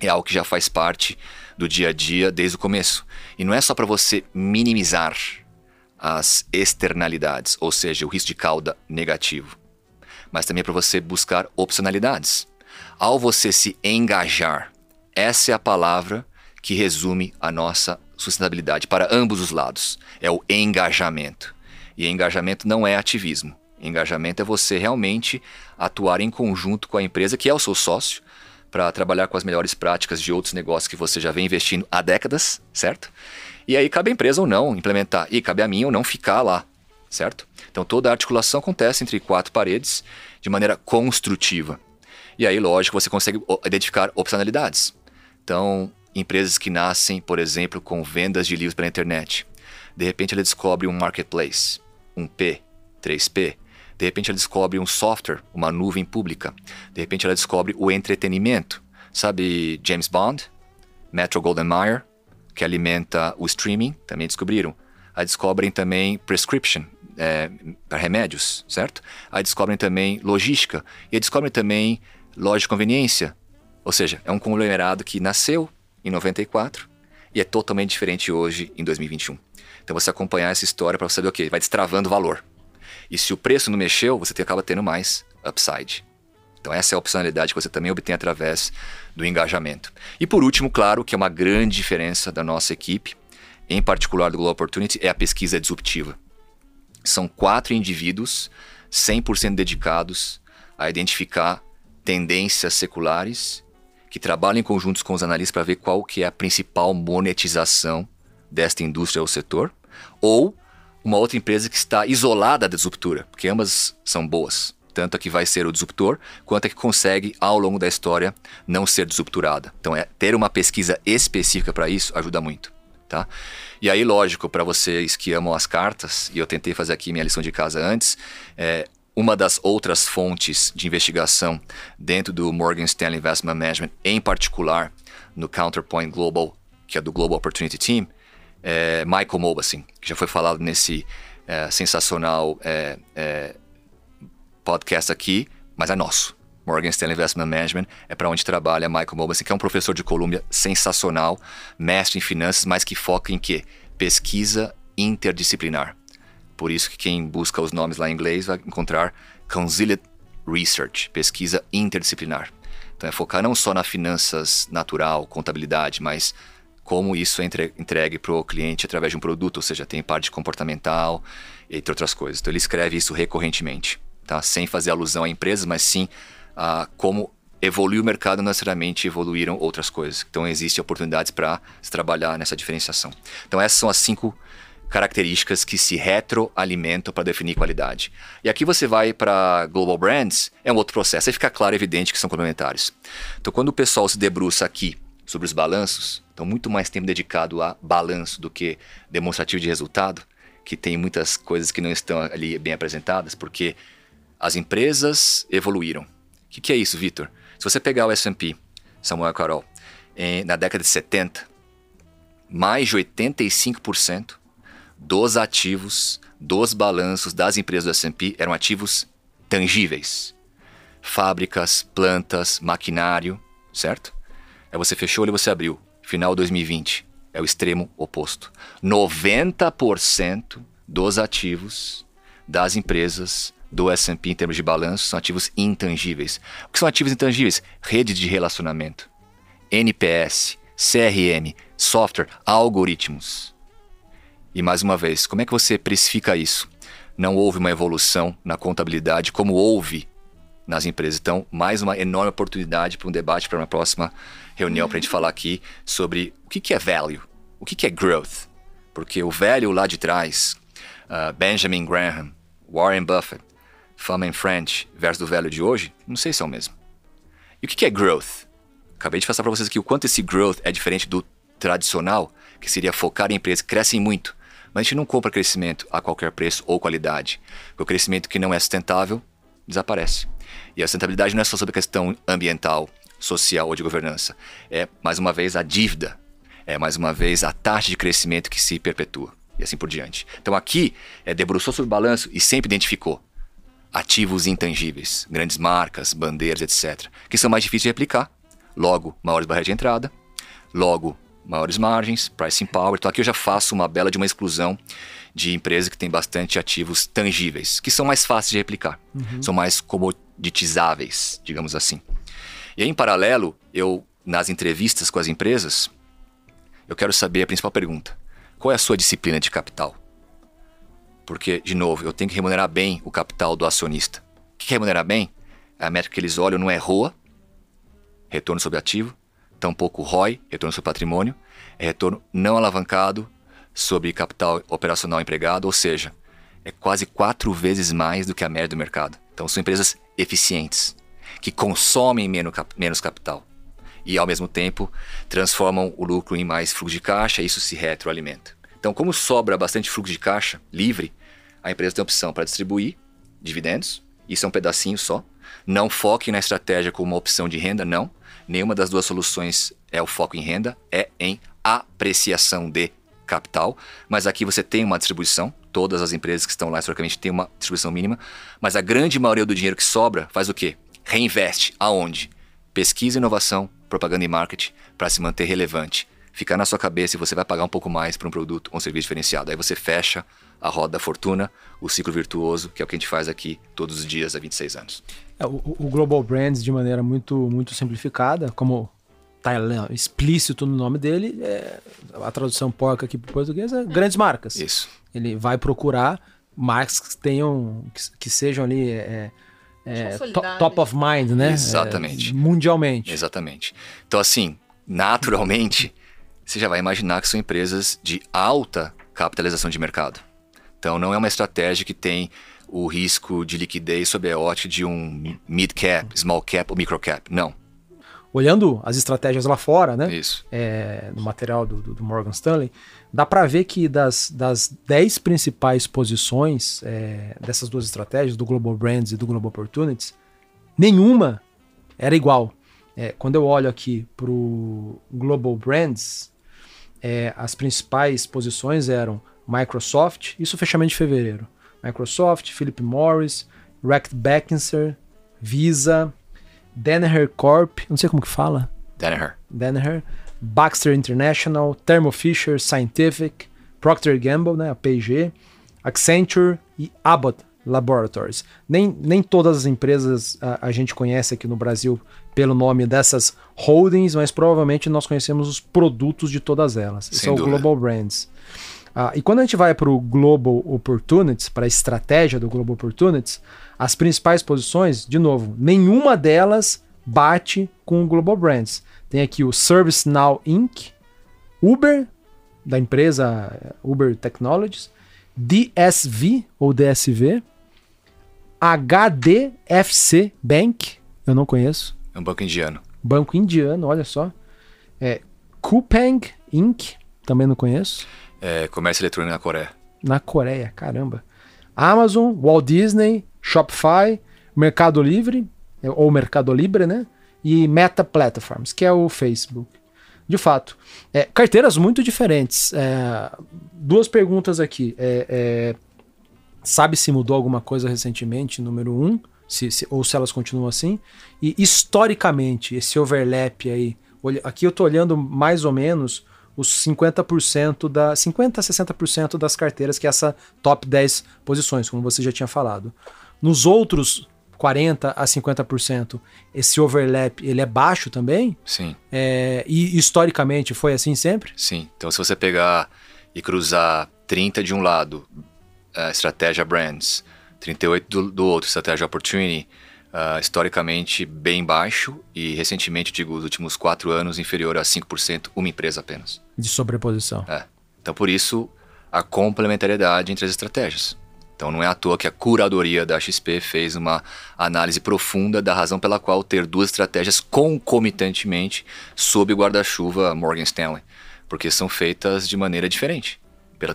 é algo que já faz parte do dia a dia desde o começo. E não é só para você minimizar as externalidades, ou seja, o risco de cauda negativo, mas também para você buscar opcionalidades. Ao você se engajar, essa é a palavra que resume a nossa sustentabilidade para ambos os lados. É o engajamento. E engajamento não é ativismo. Engajamento é você realmente atuar em conjunto com a empresa que é o seu sócio, para trabalhar com as melhores práticas de outros negócios que você já vem investindo há décadas, certo? E aí cabe a empresa ou não implementar, e cabe a mim ou não ficar lá, certo? Então toda a articulação acontece entre quatro paredes de maneira construtiva. E aí, lógico, você consegue identificar opcionalidades. Então, empresas que nascem, por exemplo, com vendas de livros pela internet. De repente ela descobre um marketplace, um P, 3P, de repente ela descobre um software, uma nuvem pública. De repente ela descobre o entretenimento. Sabe James Bond, Metro Golden Mayer, que alimenta o streaming, também descobriram. Aí descobrem também prescription, é, remédios, certo? Aí descobrem também logística. E aí descobrem também loja de conveniência. Ou seja, é um conglomerado que nasceu em 94 e é totalmente diferente hoje em 2021. Então você acompanhar essa história para saber o okay, que vai destravando valor. E se o preço não mexeu, você acaba tendo mais upside. Então essa é a opcionalidade que você também obtém através do engajamento. E por último, claro, que é uma grande diferença da nossa equipe, em particular do Global Opportunity, é a pesquisa disruptiva. São quatro indivíduos 100% dedicados a identificar tendências seculares que trabalham em conjuntos com os analistas para ver qual que é a principal monetização desta indústria ou setor, ou uma outra empresa que está isolada da disruptura, porque ambas são boas. Tanto a que vai ser o disruptor, quanto a que consegue, ao longo da história, não ser disrupturada. Então, é, ter uma pesquisa específica para isso ajuda muito. Tá? E aí, lógico, para vocês que amam as cartas, e eu tentei fazer aqui minha lição de casa antes, é, uma das outras fontes de investigação dentro do Morgan Stanley Investment Management, em particular no Counterpoint Global, que é do Global Opportunity Team, é, Michael Mobassin, que já foi falado nesse é, sensacional é, é, podcast aqui, mas é nosso. Morgan Stanley Investment Management é para onde trabalha Michael Mobassin, que é um professor de Colômbia sensacional, mestre em finanças, mas que foca em quê? Pesquisa interdisciplinar. Por isso que quem busca os nomes lá em inglês vai encontrar Consilient Research, pesquisa interdisciplinar. Então é focar não só na finanças natural, contabilidade, mas como isso é entregue para o cliente através de um produto, ou seja, tem parte comportamental, entre outras coisas. Então ele escreve isso recorrentemente, tá? sem fazer alusão a empresas, mas sim a como evoluiu o mercado, necessariamente evoluíram outras coisas. Então existem oportunidades para se trabalhar nessa diferenciação. Então essas são as cinco características que se retroalimentam para definir qualidade. E aqui você vai para Global Brands, é um outro processo, aí fica claro e evidente que são complementares. Então quando o pessoal se debruça aqui sobre os balanços, então muito mais tempo dedicado a balanço do que demonstrativo de resultado, que tem muitas coisas que não estão ali bem apresentadas, porque as empresas evoluíram. O que, que é isso, Vitor? Se você pegar o S&P, Samuel Carol, em, na década de 70, mais de 85% dos ativos, dos balanços das empresas do S&P eram ativos tangíveis. Fábricas, plantas, maquinário, certo? É você fechou e você abriu. Final 2020. É o extremo oposto. 90% dos ativos das empresas do S&P em termos de balanço são ativos intangíveis. O que são ativos intangíveis? Rede de relacionamento, NPS, CRM, software, algoritmos. E mais uma vez, como é que você precifica isso? Não houve uma evolução na contabilidade como houve nas empresas. Então, mais uma enorme oportunidade para um debate para uma próxima reunião para a gente falar aqui sobre o que, que é value, o que, que é growth. Porque o velho lá de trás, uh, Benjamin Graham, Warren Buffett, Fama French versus o velho de hoje, não sei se é o mesmo. E o que, que é growth? Acabei de passar para vocês aqui o quanto esse growth é diferente do tradicional, que seria focar em empresas que crescem muito, mas a gente não compra crescimento a qualquer preço ou qualidade. O crescimento que não é sustentável desaparece. E a sustentabilidade não é só sobre a questão ambiental, social ou de governança. É, mais uma vez, a dívida. É, mais uma vez, a taxa de crescimento que se perpetua. E assim por diante. Então aqui, é, debruçou sobre o balanço e sempre identificou ativos intangíveis, grandes marcas, bandeiras, etc., que são mais difíceis de replicar. Logo, maiores barreiras de entrada. Logo, maiores margens, pricing power. Então aqui eu já faço uma bela de uma exclusão de empresas que têm bastante ativos tangíveis, que são mais fáceis de replicar, uhum. são mais comoditizáveis, digamos assim. E aí, em paralelo, eu, nas entrevistas com as empresas, eu quero saber a principal pergunta: qual é a sua disciplina de capital? Porque, de novo, eu tenho que remunerar bem o capital do acionista. O que é remunerar bem? É a métrica que eles olham não é ROA, retorno sobre ativo, tampouco ROI, retorno sobre patrimônio, é retorno não alavancado sobre capital operacional empregado, ou seja, é quase quatro vezes mais do que a média do mercado. Então são empresas eficientes, que consomem menos, menos capital e, ao mesmo tempo, transformam o lucro em mais fluxo de caixa e isso se retroalimenta. Então, como sobra bastante fluxo de caixa livre, a empresa tem a opção para distribuir dividendos, isso é um pedacinho só. Não foque na estratégia como uma opção de renda, não. Nenhuma das duas soluções é o foco em renda, é em apreciação de capital. Mas aqui você tem uma distribuição, todas as empresas que estão lá historicamente têm uma distribuição mínima, mas a grande maioria do dinheiro que sobra faz o quê? Reinveste. Aonde? Pesquisa, inovação, propaganda e marketing para se manter relevante. Ficar na sua cabeça e você vai pagar um pouco mais por um produto ou um serviço diferenciado. Aí você fecha a roda da fortuna, o ciclo virtuoso, que é o que a gente faz aqui todos os dias há 26 anos. É, o, o, Global Brands, de maneira muito, muito simplificada, como está explícito no nome dele, é, a tradução porca aqui para o português é grandes marcas. Isso. Ele vai procurar marcas que tenham, que, que sejam ali... É, é, to, top of mind, né? Exatamente. É, mundialmente. Exatamente. Então, assim, naturalmente, você já vai imaginar que são empresas de alta capitalização de mercado. Então não é uma estratégia que tem o risco de liquidez sob a ótica de um mid cap, small cap ou micro cap. Não. Olhando as estratégias lá fora, né? Isso. É, no material do, do, Morgan Stanley, dá para ver que das, das 10 principais posições é, dessas duas estratégias, do Global Brands e do Global Opportunities, nenhuma era igual. É, quando eu olho aqui para o Global Brands, é, as principais posições eram Microsoft, isso fechamento de fevereiro. Microsoft, Philip Morris, Rect Beckinser, Visa, Danaher Corp, não sei como que fala. Danaher. Danaher, Baxter International, Thermo Fisher Scientific, Procter Gamble, né, a P&G, Accenture e Abbott Laboratories. Nem, nem todas as empresas a, a, gente conhece aqui no Brasil pelo nome dessas holdings, mas provavelmente nós conhecemos os produtos de todas elas. Sem São Global Brands. Ah, e quando a gente vai para o Global Opportunities, para a estratégia do Global Opportunities, as principais posições, de novo, nenhuma delas bate com o Global Brands. Tem aqui o ServiceNow Inc., Uber, da empresa eh, Uber Technologies, DSV ou DSV, HDFC Bank, eu não conheço. É um banco indiano. Banco indiano, olha só. É, Coupang Inc., também não conheço. É, comércio eletrônico na Coreia. Na Coreia, caramba. Amazon, Walt Disney, Shopify, Mercado Livre, ou Mercado Libre, né? E Meta Platforms, que é o Facebook. De fato, é, carteiras muito diferentes. É, duas perguntas aqui. É, é sabe se mudou alguma coisa recentemente, número um, se, se, ou se elas continuam assim? E historicamente, esse overlap aí, aqui eu estou olhando mais ou menos os 50% da 50 a 60% das carteiras que é essa top 10 posições, como você já tinha falado. Nos outros 40% a 50%, esse overlap ele é baixo também? Sim. É, e historicamente foi assim sempre? Sim. Então, se você pegar e cruzar 30 de um lado, uh, estratégia brands, 38 do, do outro, estratégia opportunity, uh, historicamente bem baixo e recentemente, digo, os últimos quatro anos, inferior a 5%, uma empresa apenas. De sobreposição. É. Então, por isso, a complementariedade entre as estratégias. Então, não é à toa que a curadoria da XP fez uma análise profunda da razão pela qual ter duas estratégias concomitantemente sob o guarda-chuva Morgan Stanley, porque são feitas de maneira diferente,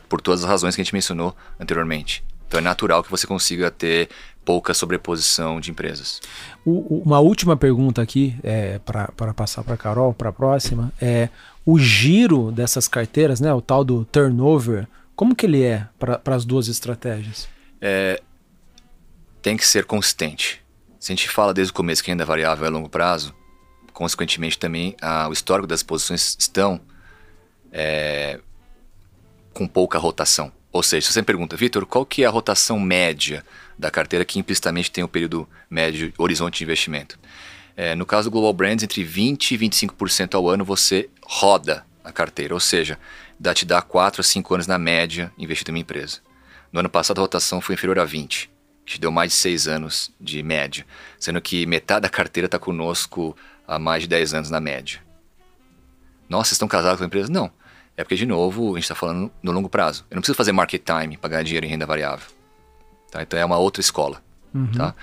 por todas as razões que a gente mencionou anteriormente. Então, é natural que você consiga ter pouca sobreposição de empresas. O, uma última pergunta aqui, é, para passar para a Carol, para a próxima, é o giro dessas carteiras, né, o tal do turnover, como que ele é para as duas estratégias? É, tem que ser consistente. Se a gente fala desde o começo que ainda é variável a longo prazo, consequentemente também a, o histórico das posições estão é, com pouca rotação. Ou seja, se você me pergunta, Vitor, qual que é a rotação média da carteira que implicitamente tem um período médio, horizonte de investimento? É, no caso do Global Brands, entre 20% e 25% ao ano você roda a carteira, ou seja, dá, te dá 4 a 5 anos na média investido em uma empresa. No ano passado a rotação foi inferior a 20, que te deu mais de 6 anos de média, sendo que metade da carteira está conosco há mais de 10 anos na média. Nossa, vocês estão casados com a empresa? Não. É porque, de novo, a gente está falando no longo prazo. Eu não preciso fazer market time para ganhar dinheiro em renda variável. Tá? Então é uma outra escola. Uhum. Tá?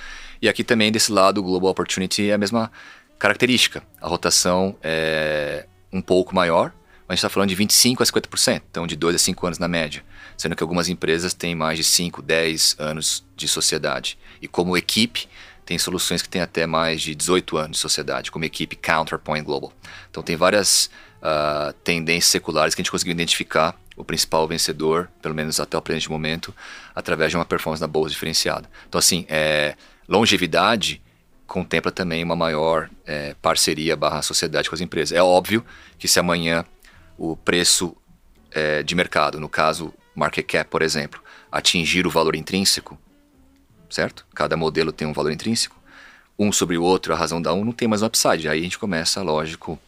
E aqui também, desse lado, o Global Opportunity é a mesma característica. A rotação é um pouco maior, mas a gente está falando de 25% a 50%, então de 2 a 5 anos na média. Sendo que algumas empresas têm mais de 5, 10 anos de sociedade. E como equipe, tem soluções que têm até mais de 18 anos de sociedade, como equipe Counterpoint Global. Então tem várias uh, tendências seculares que a gente conseguiu identificar o principal vencedor, pelo menos até o presente momento, através de uma performance na bolsa diferenciada. Então, assim, é, longevidade contempla também uma maior é, parceria barra sociedade com as empresas. É óbvio que se amanhã o preço é, de mercado, no caso market cap, por exemplo, atingir o valor intrínseco, certo? Cada modelo tem um valor intrínseco, um sobre o outro, a razão da um não tem mais um upside. Aí a gente começa, lógico,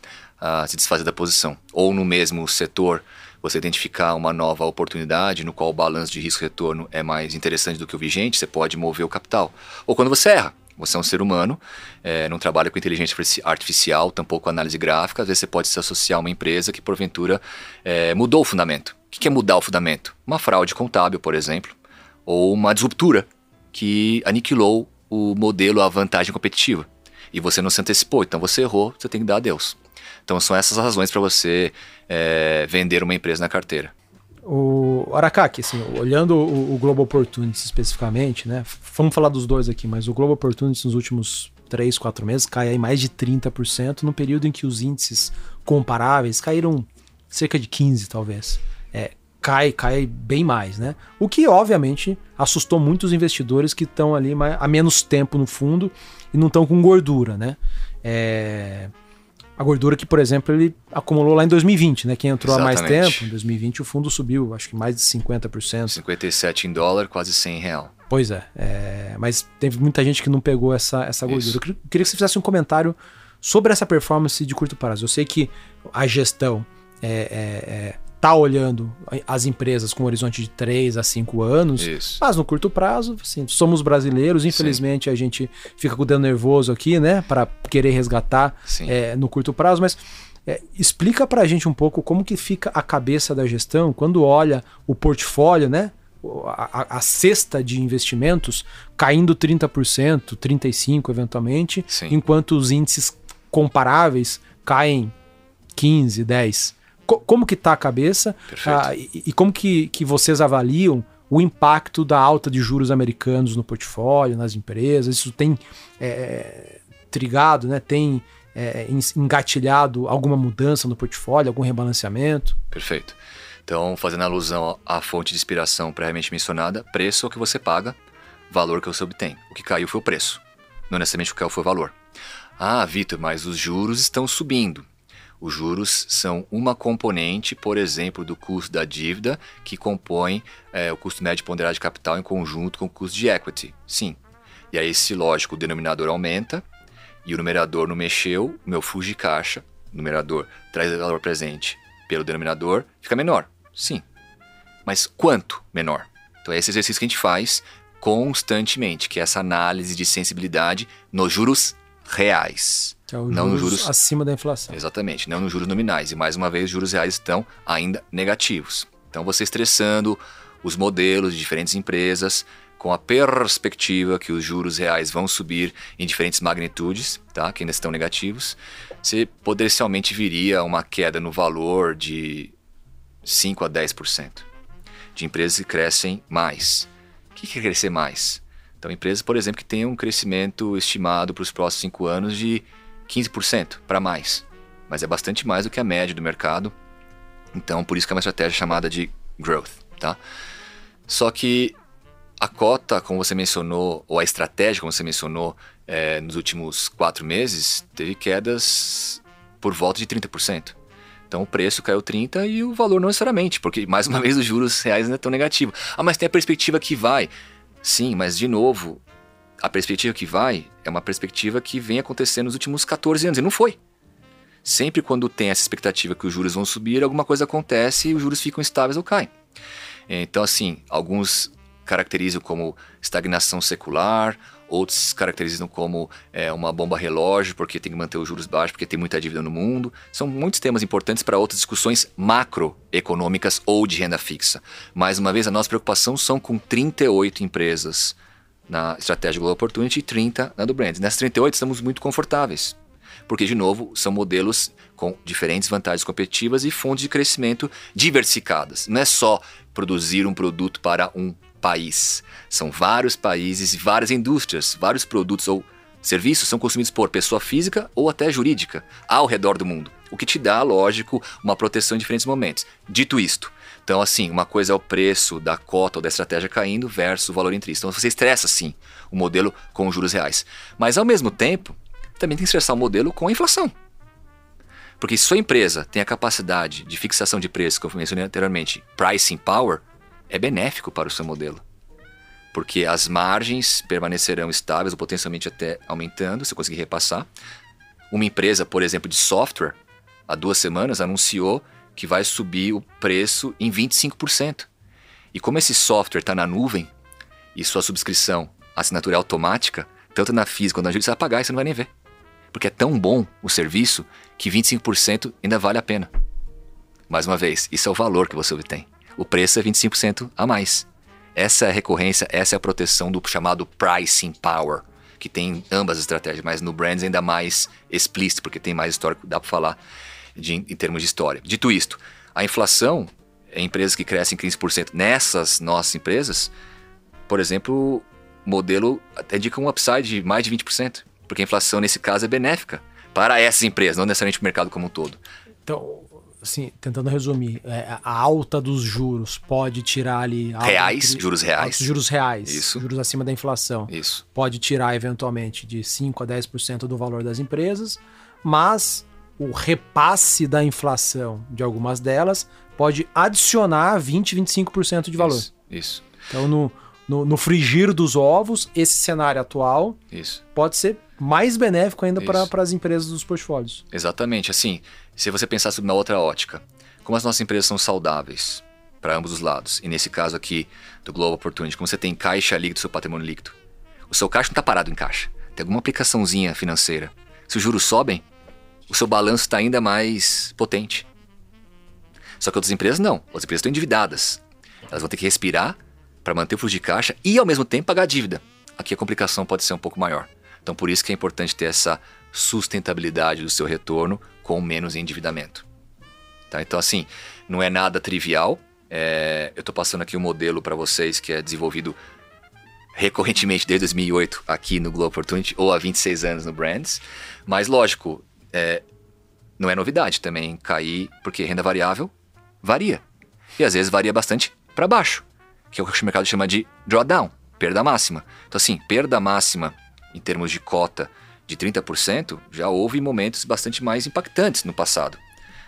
a se desfazer da posição. Ou no mesmo setor, você identificar uma nova oportunidade no qual o balanço de risco-retorno é mais interessante do que o vigente, você pode mover o capital. Ou quando você erra, você é um ser humano, é, não trabalha com inteligência artificial, tampouco análise gráfica, às vezes você pode se associar a uma empresa que porventura é, mudou o fundamento. O que é mudar o fundamento? Uma fraude contábil, por exemplo, ou uma disruptura que aniquilou o modelo, a vantagem competitiva. E você não se antecipou, então você errou, você tem que dar adeus. Então são essas as razões para você é, vender uma empresa na carteira. O Aracaki, assim, olhando o, o, Global Opportunities especificamente, né? Vamos falar dos dois aqui, mas o Global Opportunities nos últimos 3, 4 meses cai aí mais de 30%, no período em que os índices comparáveis caíram cerca de 15, talvez. É, cai, cai bem mais, né? O que, obviamente, assustou muitos investidores que estão ali há menos tempo no fundo e não estão com gordura, né? É, a gordura que, por exemplo, ele acumulou lá em 2020, né? Quem entrou Exatamente. há mais tempo, em 2020 o fundo subiu, acho que mais de 50%. 57 em dólar, quase 100 em real. Pois é, é, mas teve muita gente que não pegou essa, essa gordura. Eu queria que você fizesse um comentário sobre essa performance de curto prazo. Eu sei que a gestão é, é, é tá olhando as empresas com um horizonte de 3 a 5 anos, Isso. mas no curto prazo, assim, somos brasileiros, infelizmente Sim. a gente fica com o dedo nervoso aqui, né, para querer resgatar é, no curto prazo, mas é, explica para a gente um pouco como que fica a cabeça da gestão quando olha o portfólio, né, a, a, cesta de investimentos caindo 30%, 35% eventualmente, Sim. enquanto os índices comparáveis caem 15, 10 como que está a cabeça ah, e, e, como que, que vocês avaliam o impacto da alta de juros americanos no portfólio, nas empresas? Isso tem é, trigado, né? tem é, engatilhado alguma mudança no portfólio, algum rebalanceamento? Perfeito. Então, fazendo alusão à fonte de inspiração previamente mencionada, preço é o que você paga, valor que você obtém. O que caiu foi o preço, não necessariamente o que caiu foi o valor. Ah, Vitor, mas os juros estão subindo. Os juros são uma componente, por exemplo, do custo da dívida que compõe é, o custo médio ponderado de capital em conjunto com o custo de equity. Sim. E aí, se lógico, o denominador aumenta e o numerador não mexeu, o meu fluxo de caixa, numerador traz o valor presente pelo denominador, fica menor. Sim. Mas quanto menor? Então é esse exercício que a gente faz constantemente, que é essa análise de sensibilidade nos juros reais. Que é o não juros, nos juros acima da inflação. Exatamente, não nos juros nominais. E mais uma vez, os juros reais estão ainda negativos. Então, você estressando os modelos de diferentes empresas com a perspectiva que os juros reais vão subir em diferentes magnitudes, tá? que ainda estão negativos, você potencialmente viria uma queda no valor de 5 a 10% de empresas que crescem mais. O que é crescer mais? Então, empresas, por exemplo, que têm um crescimento estimado para os próximos 5 anos de 15% para mais. Mas é bastante mais do que a média do mercado. Então, por isso que é uma estratégia chamada de growth. Tá? Só que a cota, como você mencionou, ou a estratégia, como você mencionou, é, nos últimos quatro meses, teve quedas por volta de 30%. Então o preço caiu 30% e o valor não necessariamente, porque mais uma vez os juros reais ainda estão negativos. Ah, mas tem a perspectiva que vai. Sim, mas de novo, a perspectiva que vai é uma perspectiva que vem acontecendo nos últimos 14 anos e não foi. Sempre quando tem essa expectativa que os juros vão subir, alguma coisa acontece e os juros ficam estáveis ou caem. Então, assim, alguns caracterizam como estagnação secular, outros caracterizam como é, uma bomba relógio, porque tem que manter os juros baixos, porque tem muita dívida no mundo. São muitos temas importantes para outras discussões macroeconômicas ou de renda fixa. Mais uma vez, a nossa preocupação são com 38 empresas na estratégia Global Opportunity e 30 na do Brands. Nessas 38 estamos muito confortáveis, porque, de novo, são modelos com diferentes vantagens competitivas e fontes de crescimento diversificadas. Não é só produzir um produto para um país. São vários países várias indústrias, vários produtos ou serviços são consumidos por pessoa física ou até jurídica ao redor do mundo, o que te dá, lógico, uma proteção em diferentes momentos. Dito isto, então assim, uma coisa é o preço da cota ou da estratégia caindo versus o valor intrínseco. Então você estressa sim o modelo com juros reais. Mas ao mesmo tempo, também tem que estressar o modelo com a inflação. Porque se sua empresa tem a capacidade de fixação de preço, como eu mencionei anteriormente, pricing power, é benéfico para o seu modelo. Porque as margens permanecerão estáveis ou potencialmente até aumentando, se conseguir repassar. Uma empresa, por exemplo, de software, há duas semanas anunciou que vai subir o preço em 25%. E como esse software está na nuvem e sua subscrição, assinatura é automática, tanto na física quanto na jurídica, você vai pagar e você não vai nem ver. Porque é tão bom o serviço que 25% ainda vale a pena. Mais uma vez, isso é o valor que você obtém o preço é 25% a mais. Essa é a recorrência, essa é a proteção do chamado pricing power, que tem ambas as estratégias, mas no Brands ainda mais explícito, porque tem mais histórico, dá para falar de, em termos de história. Dito isto, a inflação, empresas que crescem 15%, nessas nossas empresas, por exemplo, o modelo até indica um upside de mais de 20%, porque a inflação nesse caso é benéfica para essas empresas, não necessariamente o mercado como um todo. Então, assim, tentando resumir, é, a alta dos juros pode tirar ali. Reais, juros reais. Juros reais. Isso. Juros acima da inflação. Isso. Pode tirar eventualmente de 5 a 10% do valor das empresas, mas o repasse da inflação de algumas delas pode adicionar 20, 25% de valor. Isso. isso. Então, no, no, no, frigir dos ovos, esse cenário atual isso. pode ser mais benéfico ainda para as empresas dos portfólios. Exatamente. Assim, se você pensar sobre uma outra ótica, como as nossas empresas são saudáveis para ambos os lados, e nesse caso aqui do Global Opportunity, como você tem caixa líquido, seu patrimônio líquido, o seu caixa não está parado em caixa, tem alguma aplicaçãozinha financeira. Se os juros sobem, o seu balanço está ainda mais potente. Só que outras empresas não, outras empresas estão endividadas. Elas vão ter que respirar para manter o fluxo de caixa e ao mesmo tempo pagar a dívida. Aqui a complicação pode ser um pouco maior. Então por isso que é importante ter essa sustentabilidade do seu retorno com menos endividamento. Tá? Então, assim, não é nada trivial. É, eu estou passando aqui um modelo para vocês que é desenvolvido recorrentemente desde 2008 aqui no Global Opportunity ou há 26 anos no Brands. Mas, lógico, é, não é novidade também cair, porque renda variável varia. E às vezes varia bastante para baixo, que é o que o mercado chama de drawdown, perda máxima. Então, assim, perda máxima em termos de cota de 30%, já houve momentos bastante mais impactantes no passado.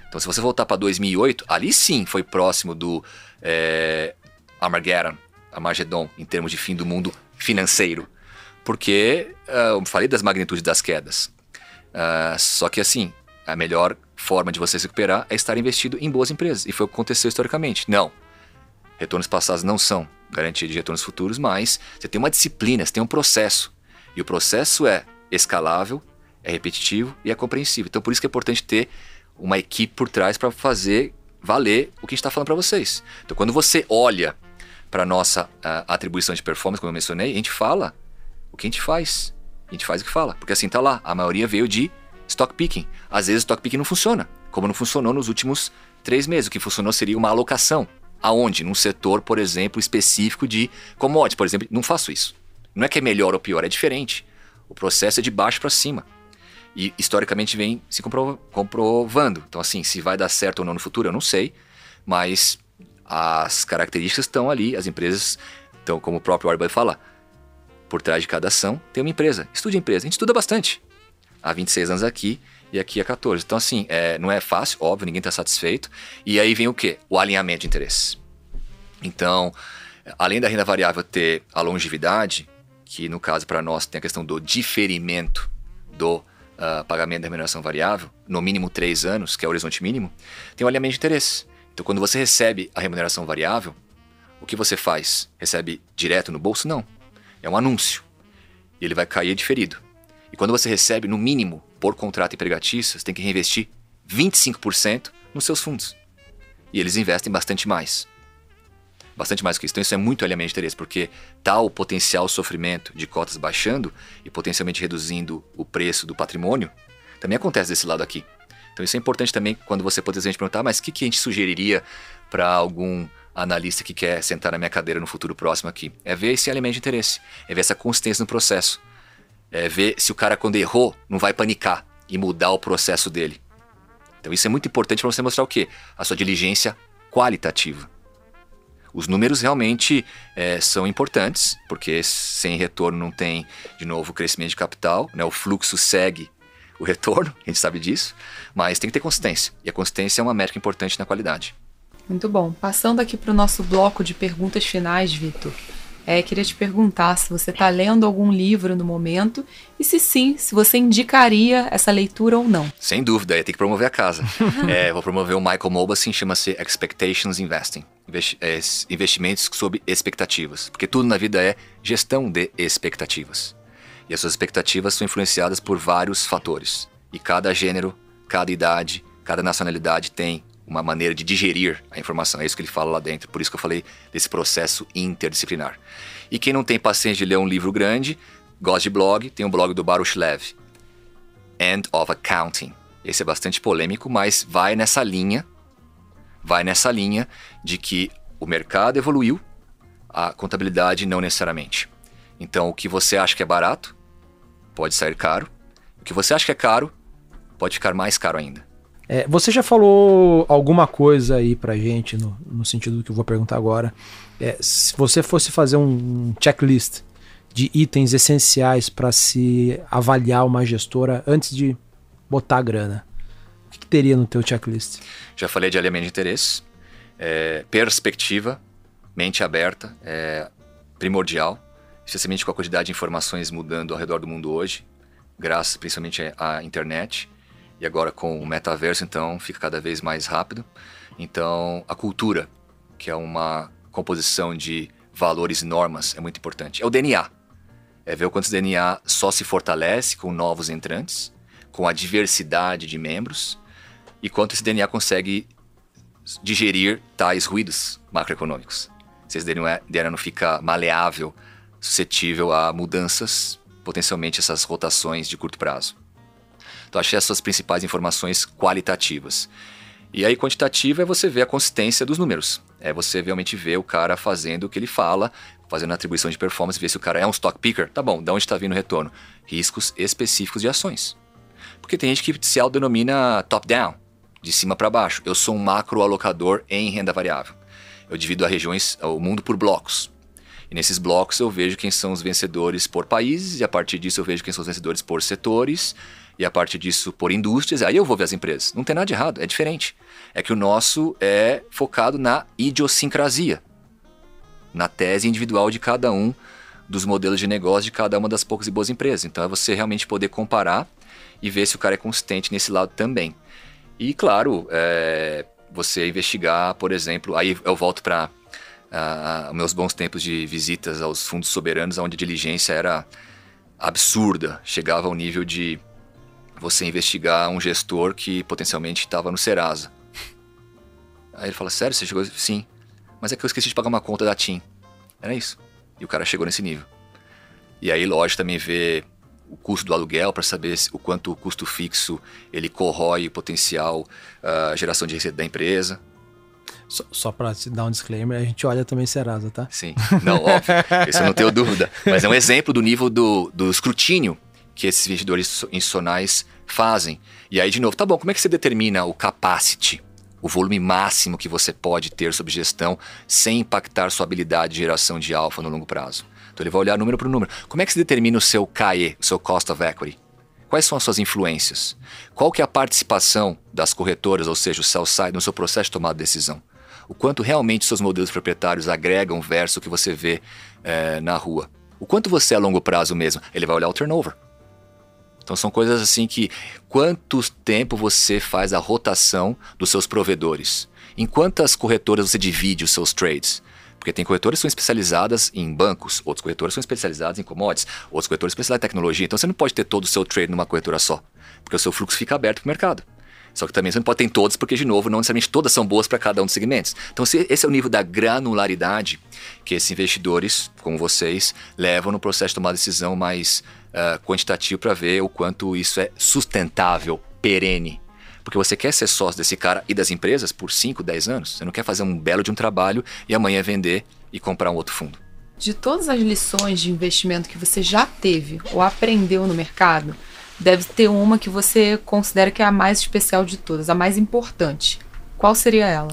Então, se você voltar para 2008, ali sim foi próximo do é, Armageddon, Armageddon, em termos de fim do mundo financeiro. porque uh, eu falei das magnitudes das quedas. Uh, só que assim, a melhor forma de você se recuperar é estar investido em boas empresas. E foi o que aconteceu historicamente. Não. Retornos passados não são garantia de retornos futuros, mas você tem uma disciplina, você tem um processo. E o processo é escalável, é repetitivo e é compreensível. Então por isso que é importante ter uma equipe por trás para fazer valer o que a gente está falando para vocês. Então quando você olha para a nossa uh, atribuição de performance, como eu mencionei, a gente fala o que a gente faz. A gente faz o que fala. Porque assim tá lá, a maioria veio de stock picking. Às vezes stock picking não funciona, como não funcionou nos últimos três meses. O que funcionou seria uma alocação. Aonde? Num setor, por exemplo, específico de commodities, por exemplo. Não faço isso. Não é que é melhor ou pior, é diferente. O processo é de baixo para cima. E historicamente vem se comprovando. Então, assim, se vai dar certo ou não no futuro, eu não sei. Mas as características estão ali, as empresas estão, como o próprio Warren fala, por trás de cada ação tem uma empresa. Estude a empresa. A gente estuda bastante. Há 26 anos aqui e aqui há 14. Então, assim, é, não é fácil, óbvio, ninguém está satisfeito. E aí vem o quê? O alinhamento de interesses. Então, além da renda variável ter a longevidade, que no caso para nós tem a questão do diferimento do uh, pagamento da remuneração variável, no mínimo três anos, que é o horizonte mínimo, tem o alinhamento de interesses. Então, quando você recebe a remuneração variável, o que você faz? Recebe direto no bolso? Não. É um anúncio. E ele vai cair diferido. E quando você recebe, no mínimo, por contrato empregatício, você tem que reinvestir 25% nos seus fundos. E eles investem bastante mais. Bastante mais que isso. Então isso é muito alinhamento de interesse, porque tal o potencial sofrimento de cotas baixando e potencialmente reduzindo o preço do patrimônio, também acontece desse lado aqui. Então isso é importante também quando você potencialmente perguntar, mas o que, que a gente sugeriria para algum analista que quer sentar na minha cadeira no futuro próximo aqui? É ver esse elemento de interesse, é ver essa consistência no processo, é ver se o cara quando errou não vai panicar e mudar o processo dele. Então isso é muito importante para você mostrar o quê? A sua diligência qualitativa. Os números realmente é, são importantes, porque sem retorno não tem, de novo, crescimento de capital, né? o fluxo segue o retorno, a gente sabe disso, mas tem que ter consistência. E a consistência é uma métrica importante na qualidade. Muito bom. Passando aqui para o nosso bloco de perguntas finais, Vitor. É, queria te perguntar se você está lendo algum livro no momento e se sim, se você indicaria essa leitura ou não. Sem dúvida, tem que promover a casa. é, vou promover o Michael Mobassin, chama-se Expectations Investing. É, investimentos sob expectativas. Porque tudo na vida é gestão de expectativas. E as suas expectativas são influenciadas por vários fatores. E cada gênero, cada idade, cada nacionalidade tem uma maneira de digerir a informação. É isso que ele fala lá dentro. Por isso que eu falei desse processo interdisciplinar. E quem não tem paciência de ler um livro grande, gosta de blog, tem um blog do Baruch Lev, End of Accounting. Esse é bastante polêmico, mas vai nessa linha, vai nessa linha de que o mercado evoluiu, a contabilidade não necessariamente. Então, o que você acha que é barato pode sair caro. O que você acha que é caro pode ficar mais caro ainda. É, você já falou alguma coisa aí pra gente, no, no sentido do que eu vou perguntar agora. É, se você fosse fazer um checklist de itens essenciais para se avaliar uma gestora antes de botar a grana, o que, que teria no teu checklist? Já falei de alinhamento de interesse, é, perspectiva, mente aberta, é primordial especialmente com a quantidade de informações mudando ao redor do mundo hoje, graças principalmente à internet. E agora com o metaverso, então, fica cada vez mais rápido. Então, a cultura, que é uma composição de valores e normas, é muito importante. É o DNA. É ver o quanto o DNA só se fortalece com novos entrantes, com a diversidade de membros, e quanto esse DNA consegue digerir tais ruídos macroeconômicos. Se esse DNA não fica maleável suscetível a mudanças, potencialmente essas rotações de curto prazo. Então, achei essas principais informações qualitativas. E aí, quantitativa é você ver a consistência dos números. É você realmente ver o cara fazendo o que ele fala, fazendo a atribuição de performance, ver se o cara é um stock picker. Tá bom, de onde está vindo o retorno? Riscos específicos de ações. Porque tem gente que se autodenomina top-down, de cima para baixo. Eu sou um macro alocador em renda variável. Eu divido as regiões, o mundo por blocos. E nesses blocos eu vejo quem são os vencedores por países, e a partir disso eu vejo quem são os vencedores por setores, e a partir disso por indústrias. Aí eu vou ver as empresas. Não tem nada de errado, é diferente. É que o nosso é focado na idiosincrasia, na tese individual de cada um dos modelos de negócio de cada uma das poucas e boas empresas. Então é você realmente poder comparar e ver se o cara é consistente nesse lado também. E claro, é, você investigar, por exemplo, aí eu volto para uh, meus bons tempos de visitas aos fundos soberanos, onde a diligência era absurda, chegava ao nível de você investigar um gestor que potencialmente estava no Serasa. Aí ele fala: Sério, você chegou? Sim. Mas é que eu esqueci de pagar uma conta da TIM. Era isso. E o cara chegou nesse nível. E aí, lógico, também ver o custo do aluguel para saber o quanto o custo fixo ele corrói o potencial uh, geração de receita da empresa. Só, só para dar um disclaimer, a gente olha também Serasa, tá? Sim, não, óbvio, isso eu não tenho dúvida. Mas é um exemplo do nível do, do escrutínio que esses investidores institucionais fazem. E aí, de novo, tá bom, como é que você determina o capacity? o volume máximo que você pode ter sob gestão sem impactar sua habilidade de geração de alfa no longo prazo. Então ele vai olhar número por número. Como é que se determina o seu KE, o seu Cost of Equity? Quais são as suas influências? Qual que é a participação das corretoras, ou seja, o sell side, no seu processo de tomada de decisão? O quanto realmente seus modelos proprietários agregam versus o que você vê é, na rua? O quanto você é a longo prazo mesmo? Ele vai olhar o turnover. Então são coisas assim que quanto tempo você faz a rotação dos seus provedores? Em quantas corretoras você divide os seus trades? Porque tem corretoras que são especializadas em bancos, outros corretores são especializados em commodities, outros corretores especializados em tecnologia. Então você não pode ter todo o seu trade numa corretora só, porque o seu fluxo fica aberto para o mercado. Só que também você não pode ter em todos, porque, de novo, não necessariamente todas são boas para cada um dos segmentos. Então, esse é o nível da granularidade que esses investidores, como vocês, levam no processo de tomar decisão mais uh, quantitativo para ver o quanto isso é sustentável, perene. Porque você quer ser sócio desse cara e das empresas por 5, 10 anos. Você não quer fazer um belo de um trabalho e amanhã vender e comprar um outro fundo. De todas as lições de investimento que você já teve ou aprendeu no mercado, deve ter uma que você considera que é a mais especial de todas, a mais importante. Qual seria ela?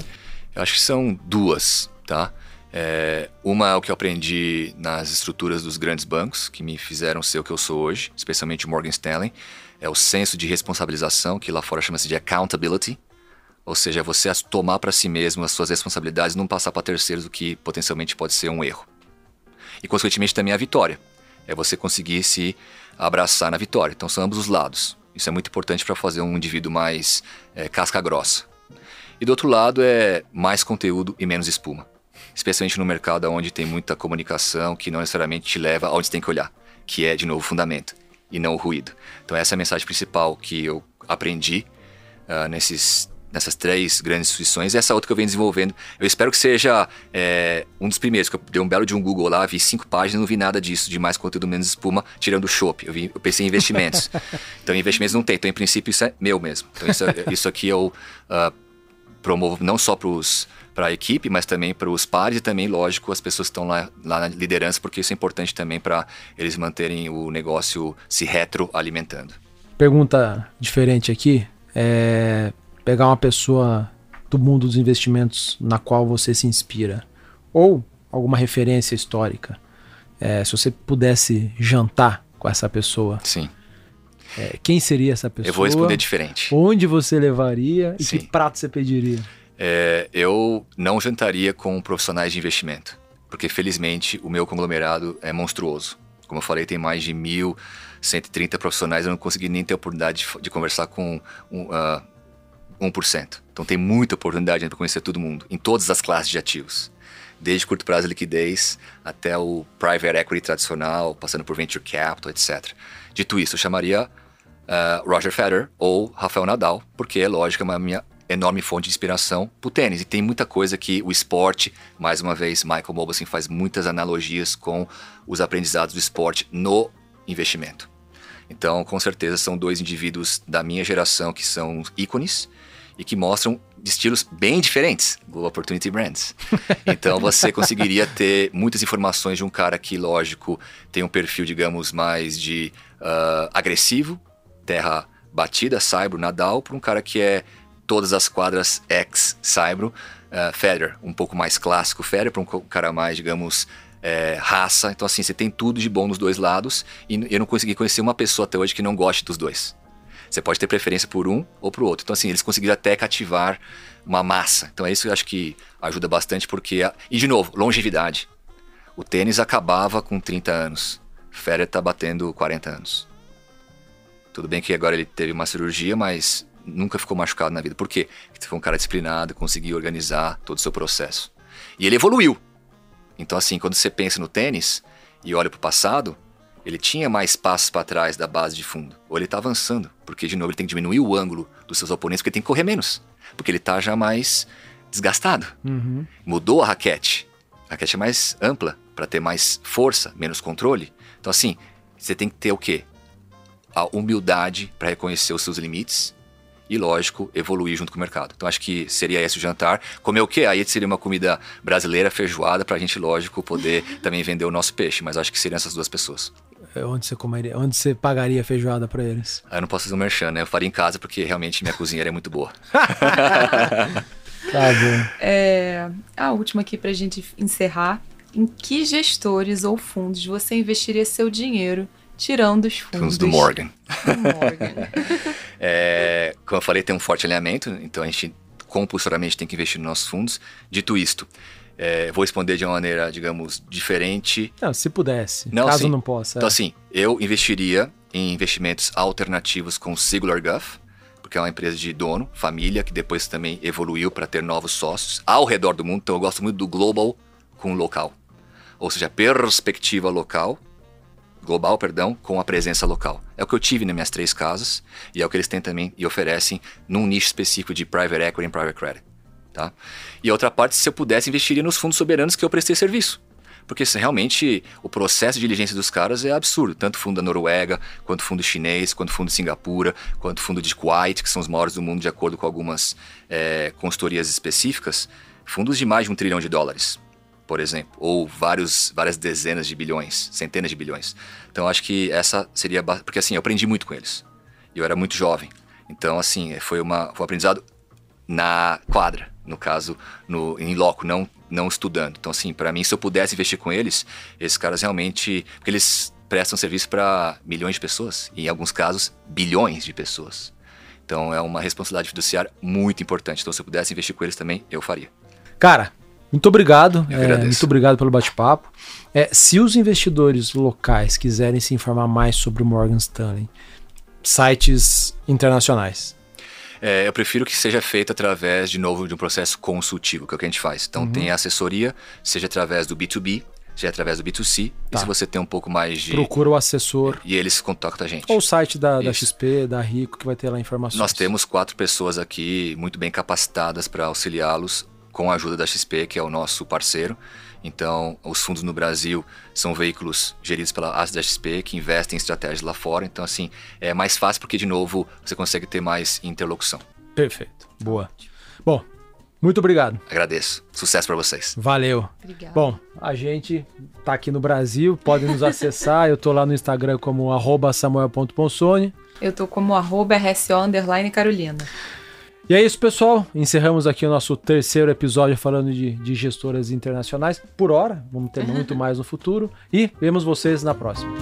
Eu acho que são duas, tá? É, uma é o que eu aprendi nas estruturas dos grandes bancos, que me fizeram ser o que eu sou hoje, especialmente o Morgan Stanley. É o senso de responsabilização, que lá fora chama-se de accountability. Ou seja, você tomar para si mesmo as suas responsabilidades, não passar para terceiros o que potencialmente pode ser um erro. E, consequentemente, também a vitória. É você conseguir se abraçar na vitória. Então são ambos os lados. Isso é muito importante para fazer um indivíduo mais é, casca grossa. E do outro lado é mais conteúdo e menos espuma. Especialmente no mercado onde tem muita comunicação que não necessariamente te leva aonde você tem que olhar, que é, de novo, o fundamento e não o ruído. Então essa é a mensagem principal que eu aprendi uh, nesses nessas três grandes instituições, e essa outra que eu venho desenvolvendo. Eu espero que seja é, um dos primeiros, que eu dei um belo de um Google lá, vi cinco páginas, não vi nada disso, de mais conteúdo, menos espuma, tirando o chopp. Eu, eu pensei em investimentos. então, investimentos não tem. Então, em princípio, isso é meu mesmo. Então, isso, isso aqui eu uh, promovo não só para a equipe, mas também para os pares e também, lógico, as pessoas que estão lá, lá na liderança, porque isso é importante também para eles manterem o negócio se retroalimentando. Pergunta diferente aqui. É, pegar uma pessoa do mundo dos investimentos na qual você se inspira, ou alguma referência histórica. É, se você pudesse jantar com essa pessoa, sim. É, quem seria essa pessoa? Eu vou responder diferente. Onde você levaria e Sim. que prato você pediria? É, eu não jantaria com profissionais de investimento, porque felizmente o meu conglomerado é monstruoso. Como eu falei, tem mais de 1.130 profissionais, eu não consegui nem ter a oportunidade de, de conversar com um, uh, 1%. Então tem muita oportunidade para conhecer todo mundo, em todas as classes de ativos. Desde curto prazo e liquidez até o private equity tradicional, passando por venture capital, etc. Dito isso, eu chamaria uh, Roger Federer ou Rafael Nadal, porque é lógico, é uma minha enorme fonte de inspiração para o tênis. E tem muita coisa que o esporte, mais uma vez, Michael Mauboussin faz muitas analogias com os aprendizados do esporte no investimento. Então, com certeza, são dois indivíduos da minha geração que são ícones e que mostram estilos bem diferentes, Global Opportunity Brands. Então você conseguiria ter muitas informações de um cara que, lógico, tem um perfil, digamos, mais de uh, agressivo, terra batida, Saibro, Nadal, para um cara que é todas as quadras ex-Saibro, uh, Federer, um pouco mais clássico Federer, para um cara mais, digamos, é, raça. Então, assim, você tem tudo de bom nos dois lados e eu não consegui conhecer uma pessoa até hoje que não goste dos dois. Você pode ter preferência por um ou por outro. Então, assim, eles conseguiram até cativar uma massa. Então, é isso que eu acho que ajuda bastante, porque. E, de novo, longevidade. O tênis acabava com 30 anos. Federer tá batendo 40 anos. Tudo bem que agora ele teve uma cirurgia, mas nunca ficou machucado na vida. Por quê? Porque foi um cara disciplinado, conseguiu organizar todo o seu processo. E ele evoluiu. Então, assim, quando você pensa no tênis e olha para o passado, ele tinha mais passos para trás da base de fundo. Ou ele está avançando, porque de novo ele tem que diminuir o ângulo dos seus oponentes, porque ele tem que correr menos. Porque ele está já mais desgastado. Uhum. Mudou a raquete. A raquete é mais ampla para ter mais força, menos controle. Então, assim, você tem que ter o quê? A humildade para reconhecer os seus limites e, lógico, evoluir junto com o mercado. Então, acho que seria esse o jantar. Comer o quê? Aí seria uma comida brasileira, feijoada, para a gente, lógico, poder também vender o nosso peixe. Mas acho que seriam essas duas pessoas. É, onde você comeria? Onde você pagaria feijoada para eles? Ah, eu não posso fazer um merchan, né? Eu faria em casa porque realmente minha cozinheira é muito boa. Tá bom. É, a última aqui para a gente encerrar. Em que gestores ou fundos você investiria seu dinheiro tirando os fundos? Fundos do Morgan. do Morgan. É, como eu falei, tem um forte alinhamento, então a gente compulsoriamente tem que investir nos nossos fundos. Dito isto, é, vou responder de uma maneira, digamos, diferente. Não, se pudesse. Não, caso sim. não possa. Então, é. assim, eu investiria em investimentos alternativos com Sigler Guff, porque é uma empresa de dono, família, que depois também evoluiu para ter novos sócios ao redor do mundo. Então, eu gosto muito do global com o local. Ou seja, perspectiva local, global, perdão, com a presença local. É o que eu tive nas minhas três casas e é o que eles têm também e oferecem num nicho específico de private equity e private credit. Tá? E a outra parte, se eu pudesse, investiria nos fundos soberanos que eu prestei serviço. Porque realmente o processo de diligência dos caras é absurdo. Tanto fundo da Noruega, quanto fundo chinês, quanto fundo de Singapura, quanto fundo de Kuwait, que são os maiores do mundo de acordo com algumas é, consultorias específicas. Fundos de mais de um trilhão de dólares, por exemplo. Ou vários, várias dezenas de bilhões, centenas de bilhões. Então acho que essa seria... Porque assim, eu aprendi muito com eles. Eu era muito jovem. Então assim, foi, uma, foi um aprendizado na quadra, no caso, no, em loco, não, não estudando. Então, assim, para mim, se eu pudesse investir com eles, esses caras realmente. Porque eles prestam serviço para milhões de pessoas, e em alguns casos, bilhões de pessoas. Então, é uma responsabilidade fiduciária muito importante. Então, se eu pudesse investir com eles também, eu faria. Cara, muito obrigado. É, muito obrigado pelo bate-papo. É, se os investidores locais quiserem se informar mais sobre o Morgan Stanley, sites internacionais. É, eu prefiro que seja feito através, de novo, de um processo consultivo, que é o que a gente faz. Então, tem assessoria, seja através do B2B, seja através do B2C. Tá. E se você tem um pouco mais de. Procura o assessor E eles contactam a gente. ou o site da, da. XP, da Rico, que vai ter lá informações. Nós temos quatro pessoas aqui muito bem capacitadas para auxiliá-los com a ajuda da XP, que é o nosso parceiro. Então, os fundos no Brasil são veículos geridos pela AS da XP, que investem em estratégias lá fora. Então, assim, é mais fácil porque, de novo, você consegue ter mais interlocução. Perfeito. Boa. Bom, muito obrigado. Agradeço. Sucesso para vocês. Valeu. Obrigada. Bom, a gente tá aqui no Brasil, podem nos acessar. Eu tô lá no Instagram como arroba samuel.ponsone. Eu tô como arroba RSO underline Carolina. E é isso, pessoal. Encerramos aqui o nosso terceiro episódio falando de, de gestoras internacionais. Por hora, vamos ter muito mais no futuro. E vemos vocês na próxima.